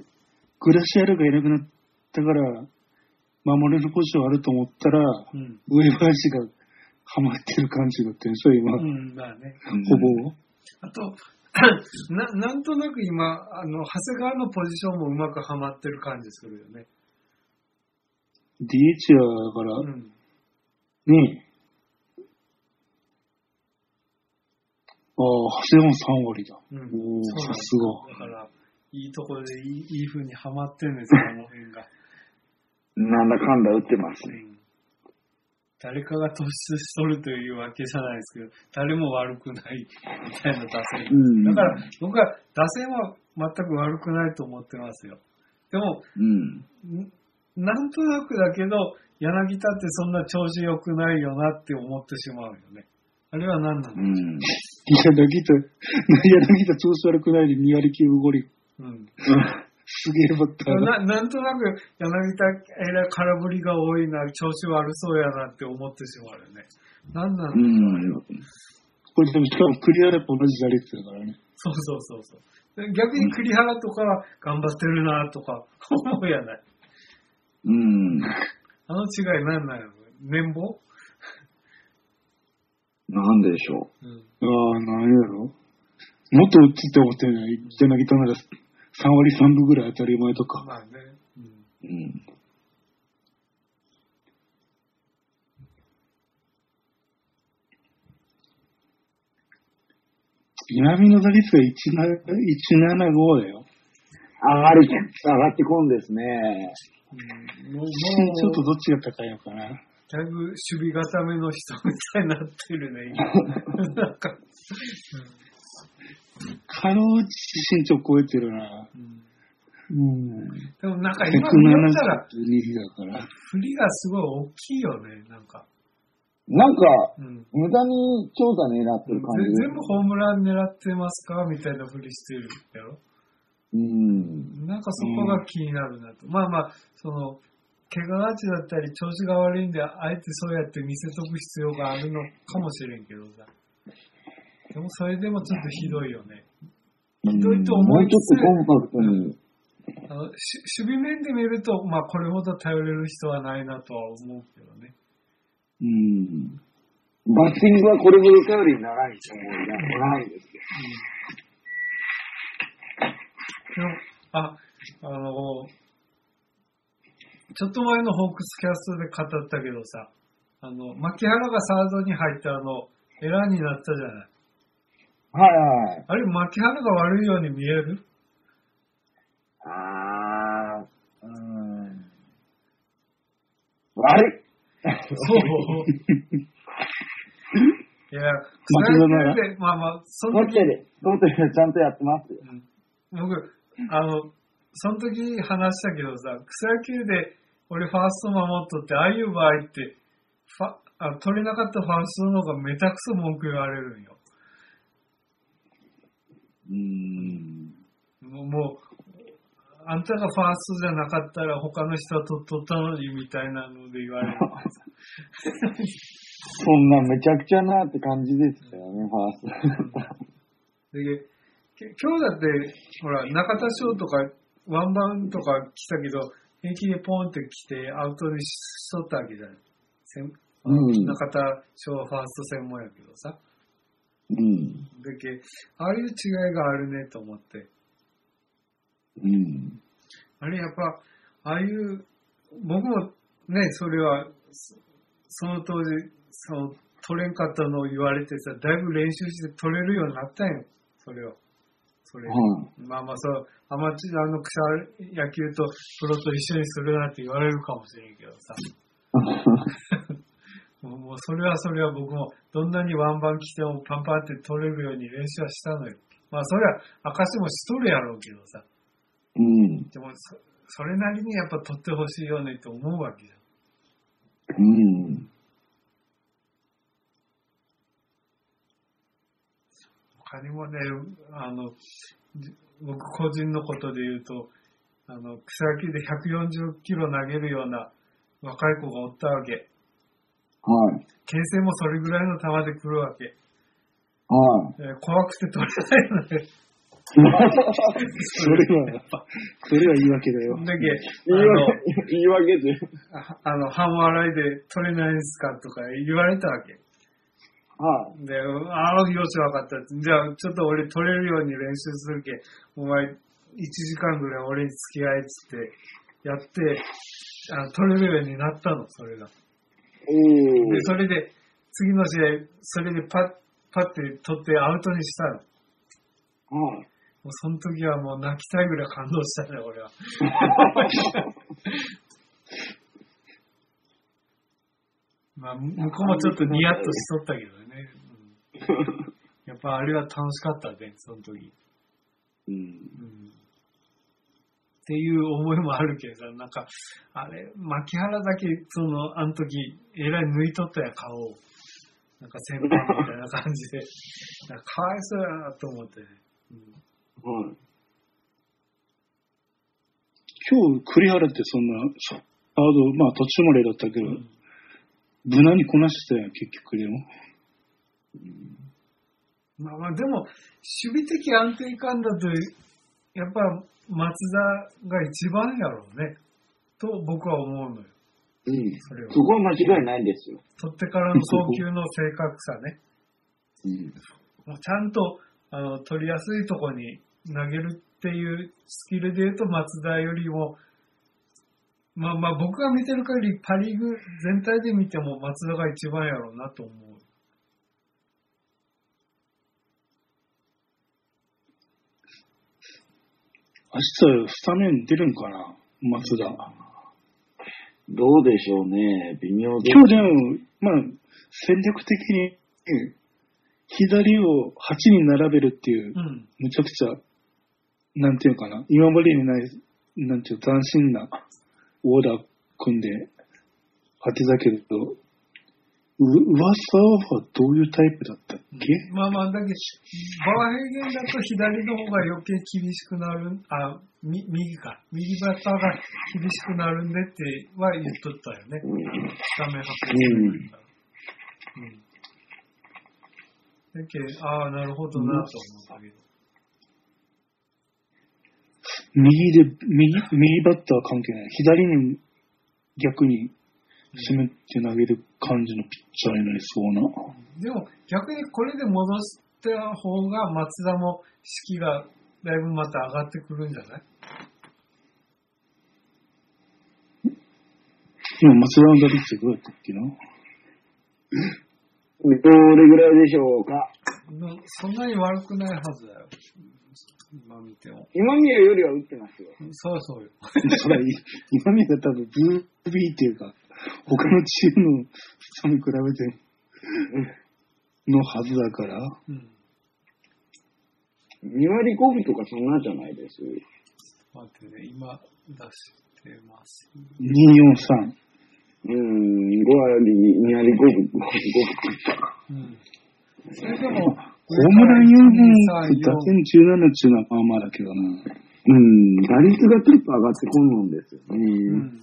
B: グラシアルがいなくなったから、守れるポジションあると思ったら、
A: うん。
B: 上林がハマってる感じだったんでしょ、今。
A: うん、まあね。
B: ほぼ。
A: あと、[LAUGHS] な、なんとなく今、あの、長谷川のポジションもうまくはまってる感じするよね。
B: DH はだから、
A: うん。
B: ねえ。ああ、長谷川も3割だ。
A: うん。
B: おおさすが。
A: だから、いいところでいい、いい風にはまってんですよ、あの辺が。
C: なんだかんだ打ってますね。
A: うん誰かが突出しとるというわけじゃないですけど、誰も悪くないみたいな打線。
C: うん
A: だから、僕は打線は全く悪くないと思ってますよ。でも、
C: うん。
A: んなんとなくだけど、柳田ってそんな調子良くないよなって思ってしまうよね。あれは何なの
C: うん。
B: いや、柳田、[LAUGHS] 柳田調子悪くないで2割9分5厘。
A: うん。
B: すげえバッタ。
A: ななんとなく柳田、えらい空振りが多いな、調子悪そうやなって思ってしまうよね。なんなの、
C: うん。
B: これでもしかもクリアラと同じ打率だからね。
A: そうそうそうそう。で逆に栗原とかは頑張ってるなとか思うやない。
C: うん。
A: あの違いなんなんやろ年俸
C: なんでしょ
A: うん。
B: ああ、なんやろもっと打つって思ってるのに、柳田なら3割3分ぐらい当たり前とか。
A: まあね。うん。
C: う。うん。
B: 南の打率が175だよ。
C: 上がり、上がってこんですね。
A: うん、もう、も
B: ちょっと
A: う
B: どっちが高いのかな。
A: だいぶ守備固めの人みたいになってるね、今。[LAUGHS] なんか、
B: かろうじ身長超えてるな。
A: うん
B: うん。
A: でもなんか今見たら、
B: 172だから。
A: 振りがすごい大きいよね、なんか。
C: なんか、
A: うん。
C: 無駄に長打狙ってる感じ
A: 全部ホームラン狙ってますかみたいな振りしてるやろ。
C: うん。
A: なんかそこが気になるなと。まあまあ、その、怪我がちだったり調子が悪いんで、あえてそうやって見せとく必要があるのかもしれんけどさ。でもそれでもちょっとひどいよね。
C: ひ
A: どいと思
C: もうち
A: いつつ
C: ょっとコンパクトに。
A: あのし守備面で見ると、まあこれほど頼れる人はないなとは思うけどね。
C: うん。バッティングはこれほど頼りにならないと思うなないですよ。
A: でも、あ、あの、ちょっと前のホークスキャストで語ったけどさ、あの、牧原がサードに入ってあの、エラーになったじゃない。
C: はいはい。
A: あれ、牧原が悪いように見える？
C: あー、うーん。悪い
A: そう。いや、
B: 松田なら
A: 草野球で、まあまあ、その時
C: 取って、る。ちゃんとやってますよ。
A: うん僕、あの、その時話したけどさ、草野球で俺ファースト守っとって、ああいう場合って、ファあ取れなかったファーストの方がめたくそ文句言われるんよ。
C: うーん。
A: もう、もうあんたがファーストじゃなかったら他の人は取っとったのにみたいなので言われる。
C: そんなめちゃくちゃなって感じですよね、ファースト。
A: でけ今日だって、ほら、中田翔とか、ワンバウンとか来たけど、平気でポンって来てアウトにしとったわけじゃない。せん
C: うん
A: 中田翔はファースト専門やけどさ。
C: うん。
A: だけああいう違いがあるねと思って。
C: うん。
A: あれやっぱ、ああいう、僕もね、それは、そその当時、その、取れんかったのを言われてさ、だいぶ練習して取れるようになったんよ。それを。それ。
C: はい。
A: まあまあそう、アマチュアの草野球とプロと一緒にするなって言われるかもしれんけどさ。[LAUGHS] もうそれはそれは僕もどんなにワンバン来てもパンパンって取れるように練習はしたのよ。まあそれは証もしとるやろうけどさ。
C: うん。
A: でもそそれなりにやっぱ取ってほしいよねと思うわけじゃん。
C: うん。
A: 他にもね、あの、じ僕個人のことで言うと、あの、草野球で140キロ投げるような若い子がおったわけ。
C: はい。
A: 形勢もそれぐらいの球で来るわけ。
C: はい。
A: えー怖くて取れないので。[LAUGHS]
B: それは、それは言い訳だよ。
A: だけ、
C: 言い訳、言い訳で。
A: あの、半笑いで取れないんすかとか言われたわけ。
C: は
A: で、ああ、よしわかった。じゃあ、ちょっと俺取れるように練習するけ。お前、1時間ぐらい俺に付き合いっつって、やって、あ取れるようになったの、それが。で、
C: ー。
A: それで、次の試合、それでパッ、パッて取ってアウトにしたの。
C: はい。
A: もうその時はもう泣きたいぐらい感動したね、俺は。[LAUGHS] まあ、向こうもちょっとニヤッとしとったけどね。うん [LAUGHS] やっぱあれは楽しかったね、その時。
C: うん。
A: うんっていう思いもあるけどさ、なんか、あれ、牧原だけ、その、あの時、えらい抜いとったや、顔を。なんか先輩みたいな感じで。なんかかわいそうやなと思ってね。うん
C: はい。
B: 今日、栗原ってそんな、サード、まあ途中までだったけど、無難にこなしてたよ、結局でも。
A: まあまあ、でも、守備的安定感だと、やっぱ松田が一番やろうね。と僕は思うのよ。
C: うん。
A: それは
C: そ。こは間違いないですよ。
A: 取ってからの送球の正確さね。[LAUGHS]
C: うん。
A: もうちゃんとあの取りやすいとこに投げるっていうスキルで言うと松田よりも、まあまあ僕が見てる限りパリーグ全体で見ても松田が一番やろうなと思う。
B: 明日、スタメン出るんかな？松田。
C: どうでしょうね。微妙です。
B: 今日でも、まあ、戦略的に、左を8人並べるっていう
A: う、ん。
B: むちゃくちゃ、なんていうのかな、今までにない、なんていう斬新なオーダー組んで当てたけど、う噂はどういうタイプだったっけ、
A: まあまあ、だけど、バーヘーゲンだと左の方が余計厳しくなる、あ、み右か。右バッターが厳しくなるんでっては言っとったよね。スタメン発表。だけどああ、なるほどなと思ったけど。
B: 右で、右、右バッター関係ない。左に逆に攻めて投げる感じのピッチャーになりそうな。
A: でも逆にこれで戻した方が松田も士気がだいぶまた上がってくるんじゃない？
B: 今、松田の打率どうやったっけな
C: どれぐらいでしょうか？
A: のそんなに悪くないはずだよ。今見ても。
C: 今宮よりは打ってますよ。
A: そうそうよ。
B: それは、今見が多分、ブービーっていうか、他のチームの人に比べて、のはずだから、
A: うん。
C: 2割5分とかそんなんじゃないです。
A: 待ってね、今出してます。
B: 243。
C: うーん、5割、2割5分、5分。
A: うん。それでも、
B: ホームラン4本、
A: 1 2 3 4
B: 打点17っていうのはまあまあだけどな。
C: うん、打率がちょっと上がってこんのんですよ
A: う
C: ね。
A: ん。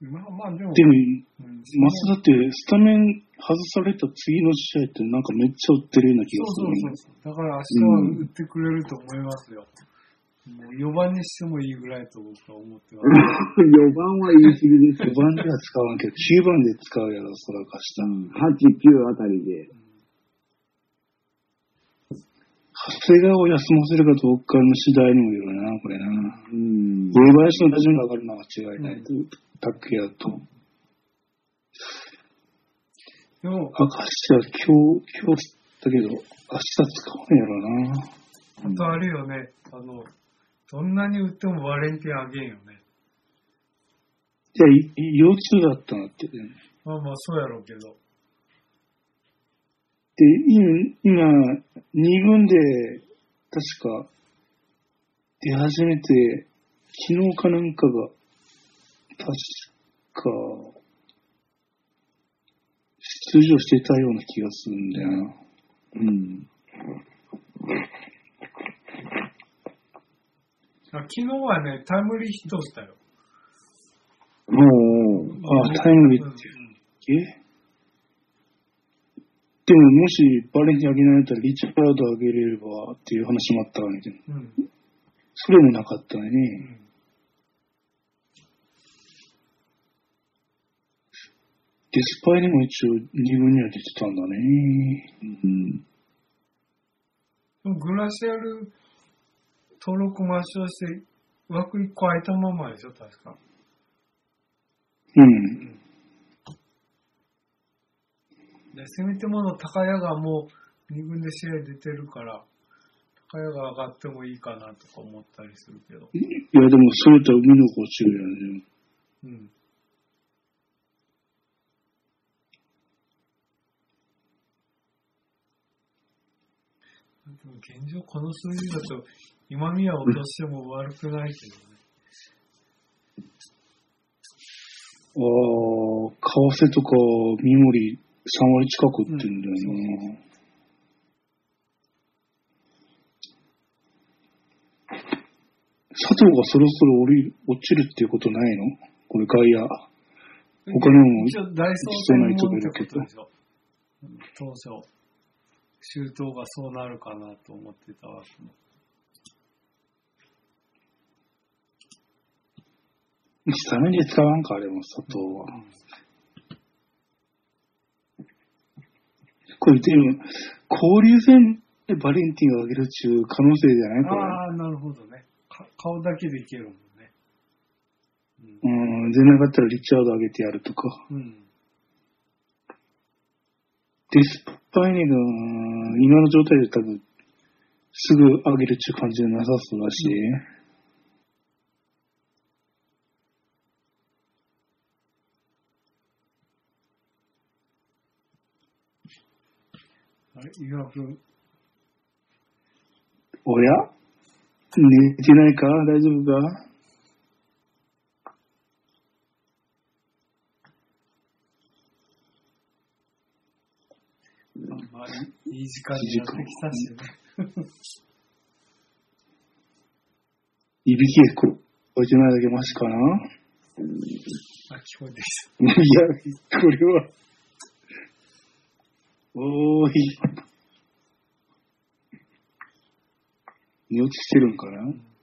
A: まあまあ、でも、
B: でも、
A: うん、
B: マスダってスタメン外された次の試合ってなんかめっちゃ打ってるような気がするね。
A: そうそうそう。だから明日は打ってくれると思いますよ。もう4番にしてもいいぐらいと僕は思ってます。[LAUGHS]
C: 4番は言い過ぎです
B: 5番では使わんけど、9番で使うやろ、そらかした。
C: うん、8、9あたりで。
B: 長谷川を休ませるかどうかの次第にもよるな、これな。
C: うん。
B: 上林の打順が上がるのは間違いない。タックやと。
A: でも、
B: 明石は今日、今日だけど、明日使うんやろな。
A: あとあれよね、あの、どんなに打ってもバレンティンあげんよね。
B: じゃあ、い腰痛だったなって。で、
A: まあまあそうやろうけど。
B: 今、今、2軍で、確か、出始めて、昨日かなんかが、確か、出場してたような気がするんだよな。
C: うん。
A: あ昨日はね、タイムリーヒットしたよ。
C: もう、
B: あ、タイムリー
A: うん
B: って。え？でももしバレンティンあげないんだったらリチャードあげれればっていう話もあったわね。
A: うん。うん
B: それもなかったね。
A: うん
B: デスパイにも一応2軍には出てたんだね。
C: うん。
A: グラシアル登録抹消して枠1個空いたままでしょ、確か。
B: うん。
A: で、せめてもの高谷がもう2軍で試合出てるから、高谷が上がってもいいかなとか思ったりするけど。
B: いやでもそれとは海の子中やね。
A: うん。現状この数字だと今宮落としても悪くないけどね。
B: ああ、為替とか三森3割近く打ってんだよね。佐藤がそろそろ降り落ちるっていうことないの？これ外野。他にも
A: 一応大総
B: そうないとこいるけど。
A: 当初、周到がそうなるかなと思ってたわけも。
B: スタメンで使わんか、あれも佐藤は。これでも、交流戦でバレンティンを上げるっていう可能性じゃない？これ。
A: ああ、なるほどね。か顔だけでいけるもんね。
B: うん、出なかったらリチャード上げてやるとか。
A: うん。うん。
B: デスパイネが今の状態で多分すぐ上げるっていう感じじゃなさそうだし、
A: あれ、岩君、
B: おや？寝てないか？大丈夫か？
A: まあ、いい時間になってきたしね。
B: いびき聞こえてないだけマシかな？
A: あ、聞こえてき
B: いや、これは。おーい。寝落ちしてるんかな
A: た。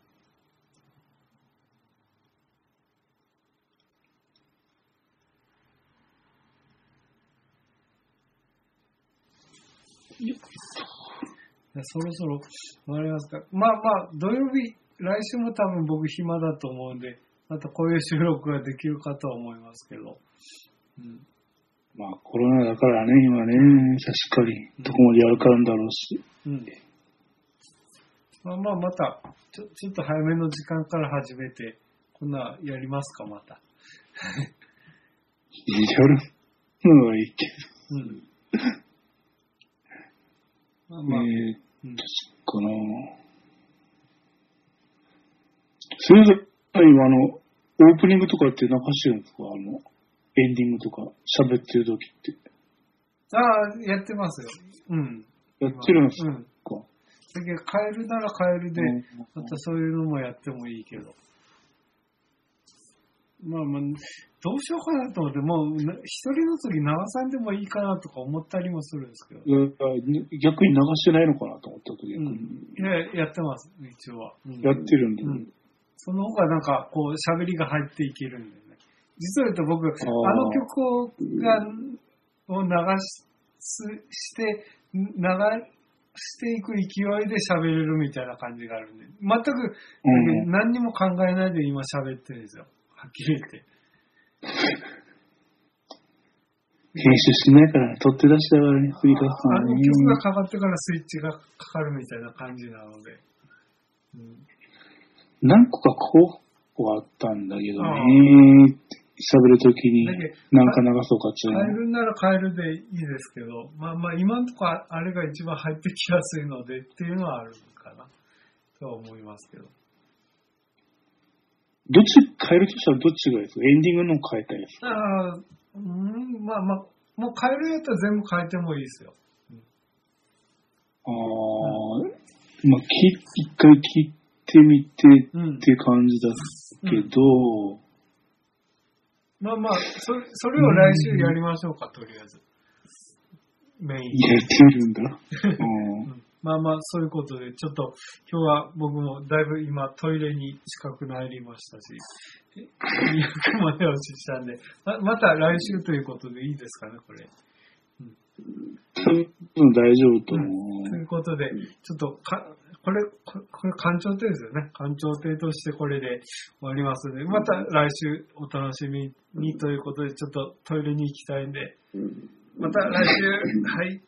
A: そろそろ終わりますか。まあまあ、土曜日、来週も多分僕暇だと思うんで、またこういう収録ができるかとは思いますけど。うん。
B: まあコロナだからね、今ね、確かに、どこまでやるかなんだろうし。
A: うん。まあまあ、また、ちょ、ちょっと早めの時間から始めて、こんなやりますか、また。
B: やるのはいいけ
A: うん。まあ
B: えー、
A: うん。
B: かなそれぞれ今あの、オープニングとかって流してるんですかあの、エンディングとか、喋ってる時って。
A: ああ、やってますよ。うん。
B: やってるんですか、
A: うん。だけど変えるなら変えるで、またそういうのもやってもいいけど。まあまあ、どうしようかなと思って、もう、な一人の時流さんでもいいかなとか思ったりもするんですけど。
B: 逆に流してないのかなと思った時、
A: うん。いや、やってます、一応は。うん
B: やってるんだ。
A: うん。その方がなんか、こう、喋りが入っていけるんだよね。実を言うと僕、あ
B: ー
A: の曲をがを流しして、流していく勢いで喋れるみたいな感じがあるんで。全く、
B: うん
A: 何にも考えないで今喋ってるんですよ。はっきり言って。
B: 編集しないからね、取って出したからね、振り返すから
A: あの
B: ね。
A: 曲がかかってからスイッチがかかるみたいな感じなので。うん
B: 何個か候補はあったんだけどね、喋るときに何か流そうかっていうの
A: 変えるなら変えるでいいですけど、まあまあ今のところあれが一番入ってきやすいのでっていうのはあるかなとは思いますけど。
B: どっち変えるとしたらどっちがいいですか？エンディングの変えたいですか？
A: ああ、うん、まあまあ、もう変えるやったら全部変えてもいいですよ。
B: ああ、まあ、き一回聞いてみて
A: うん
B: って感じだけど、
A: まあまあ、それそれを来週やりましょうか、とりあえず。メイン。
B: 入れてるんだ。うん
A: うん [LAUGHS] まあまあ、そういうことで、ちょっと今日は僕もだいぶ今トイレに近くなりましたし、え200まで押ししたんで、ままた来週ということでいいですかね、これ。
B: 多分大丈夫と思
A: ということで、ちょっとか、これ、これ、これ官庁亭ですよね。官庁亭としてこれで終わりますので、また来週お楽しみにということで、ちょっとトイレに行きたいんで、また来週、はい。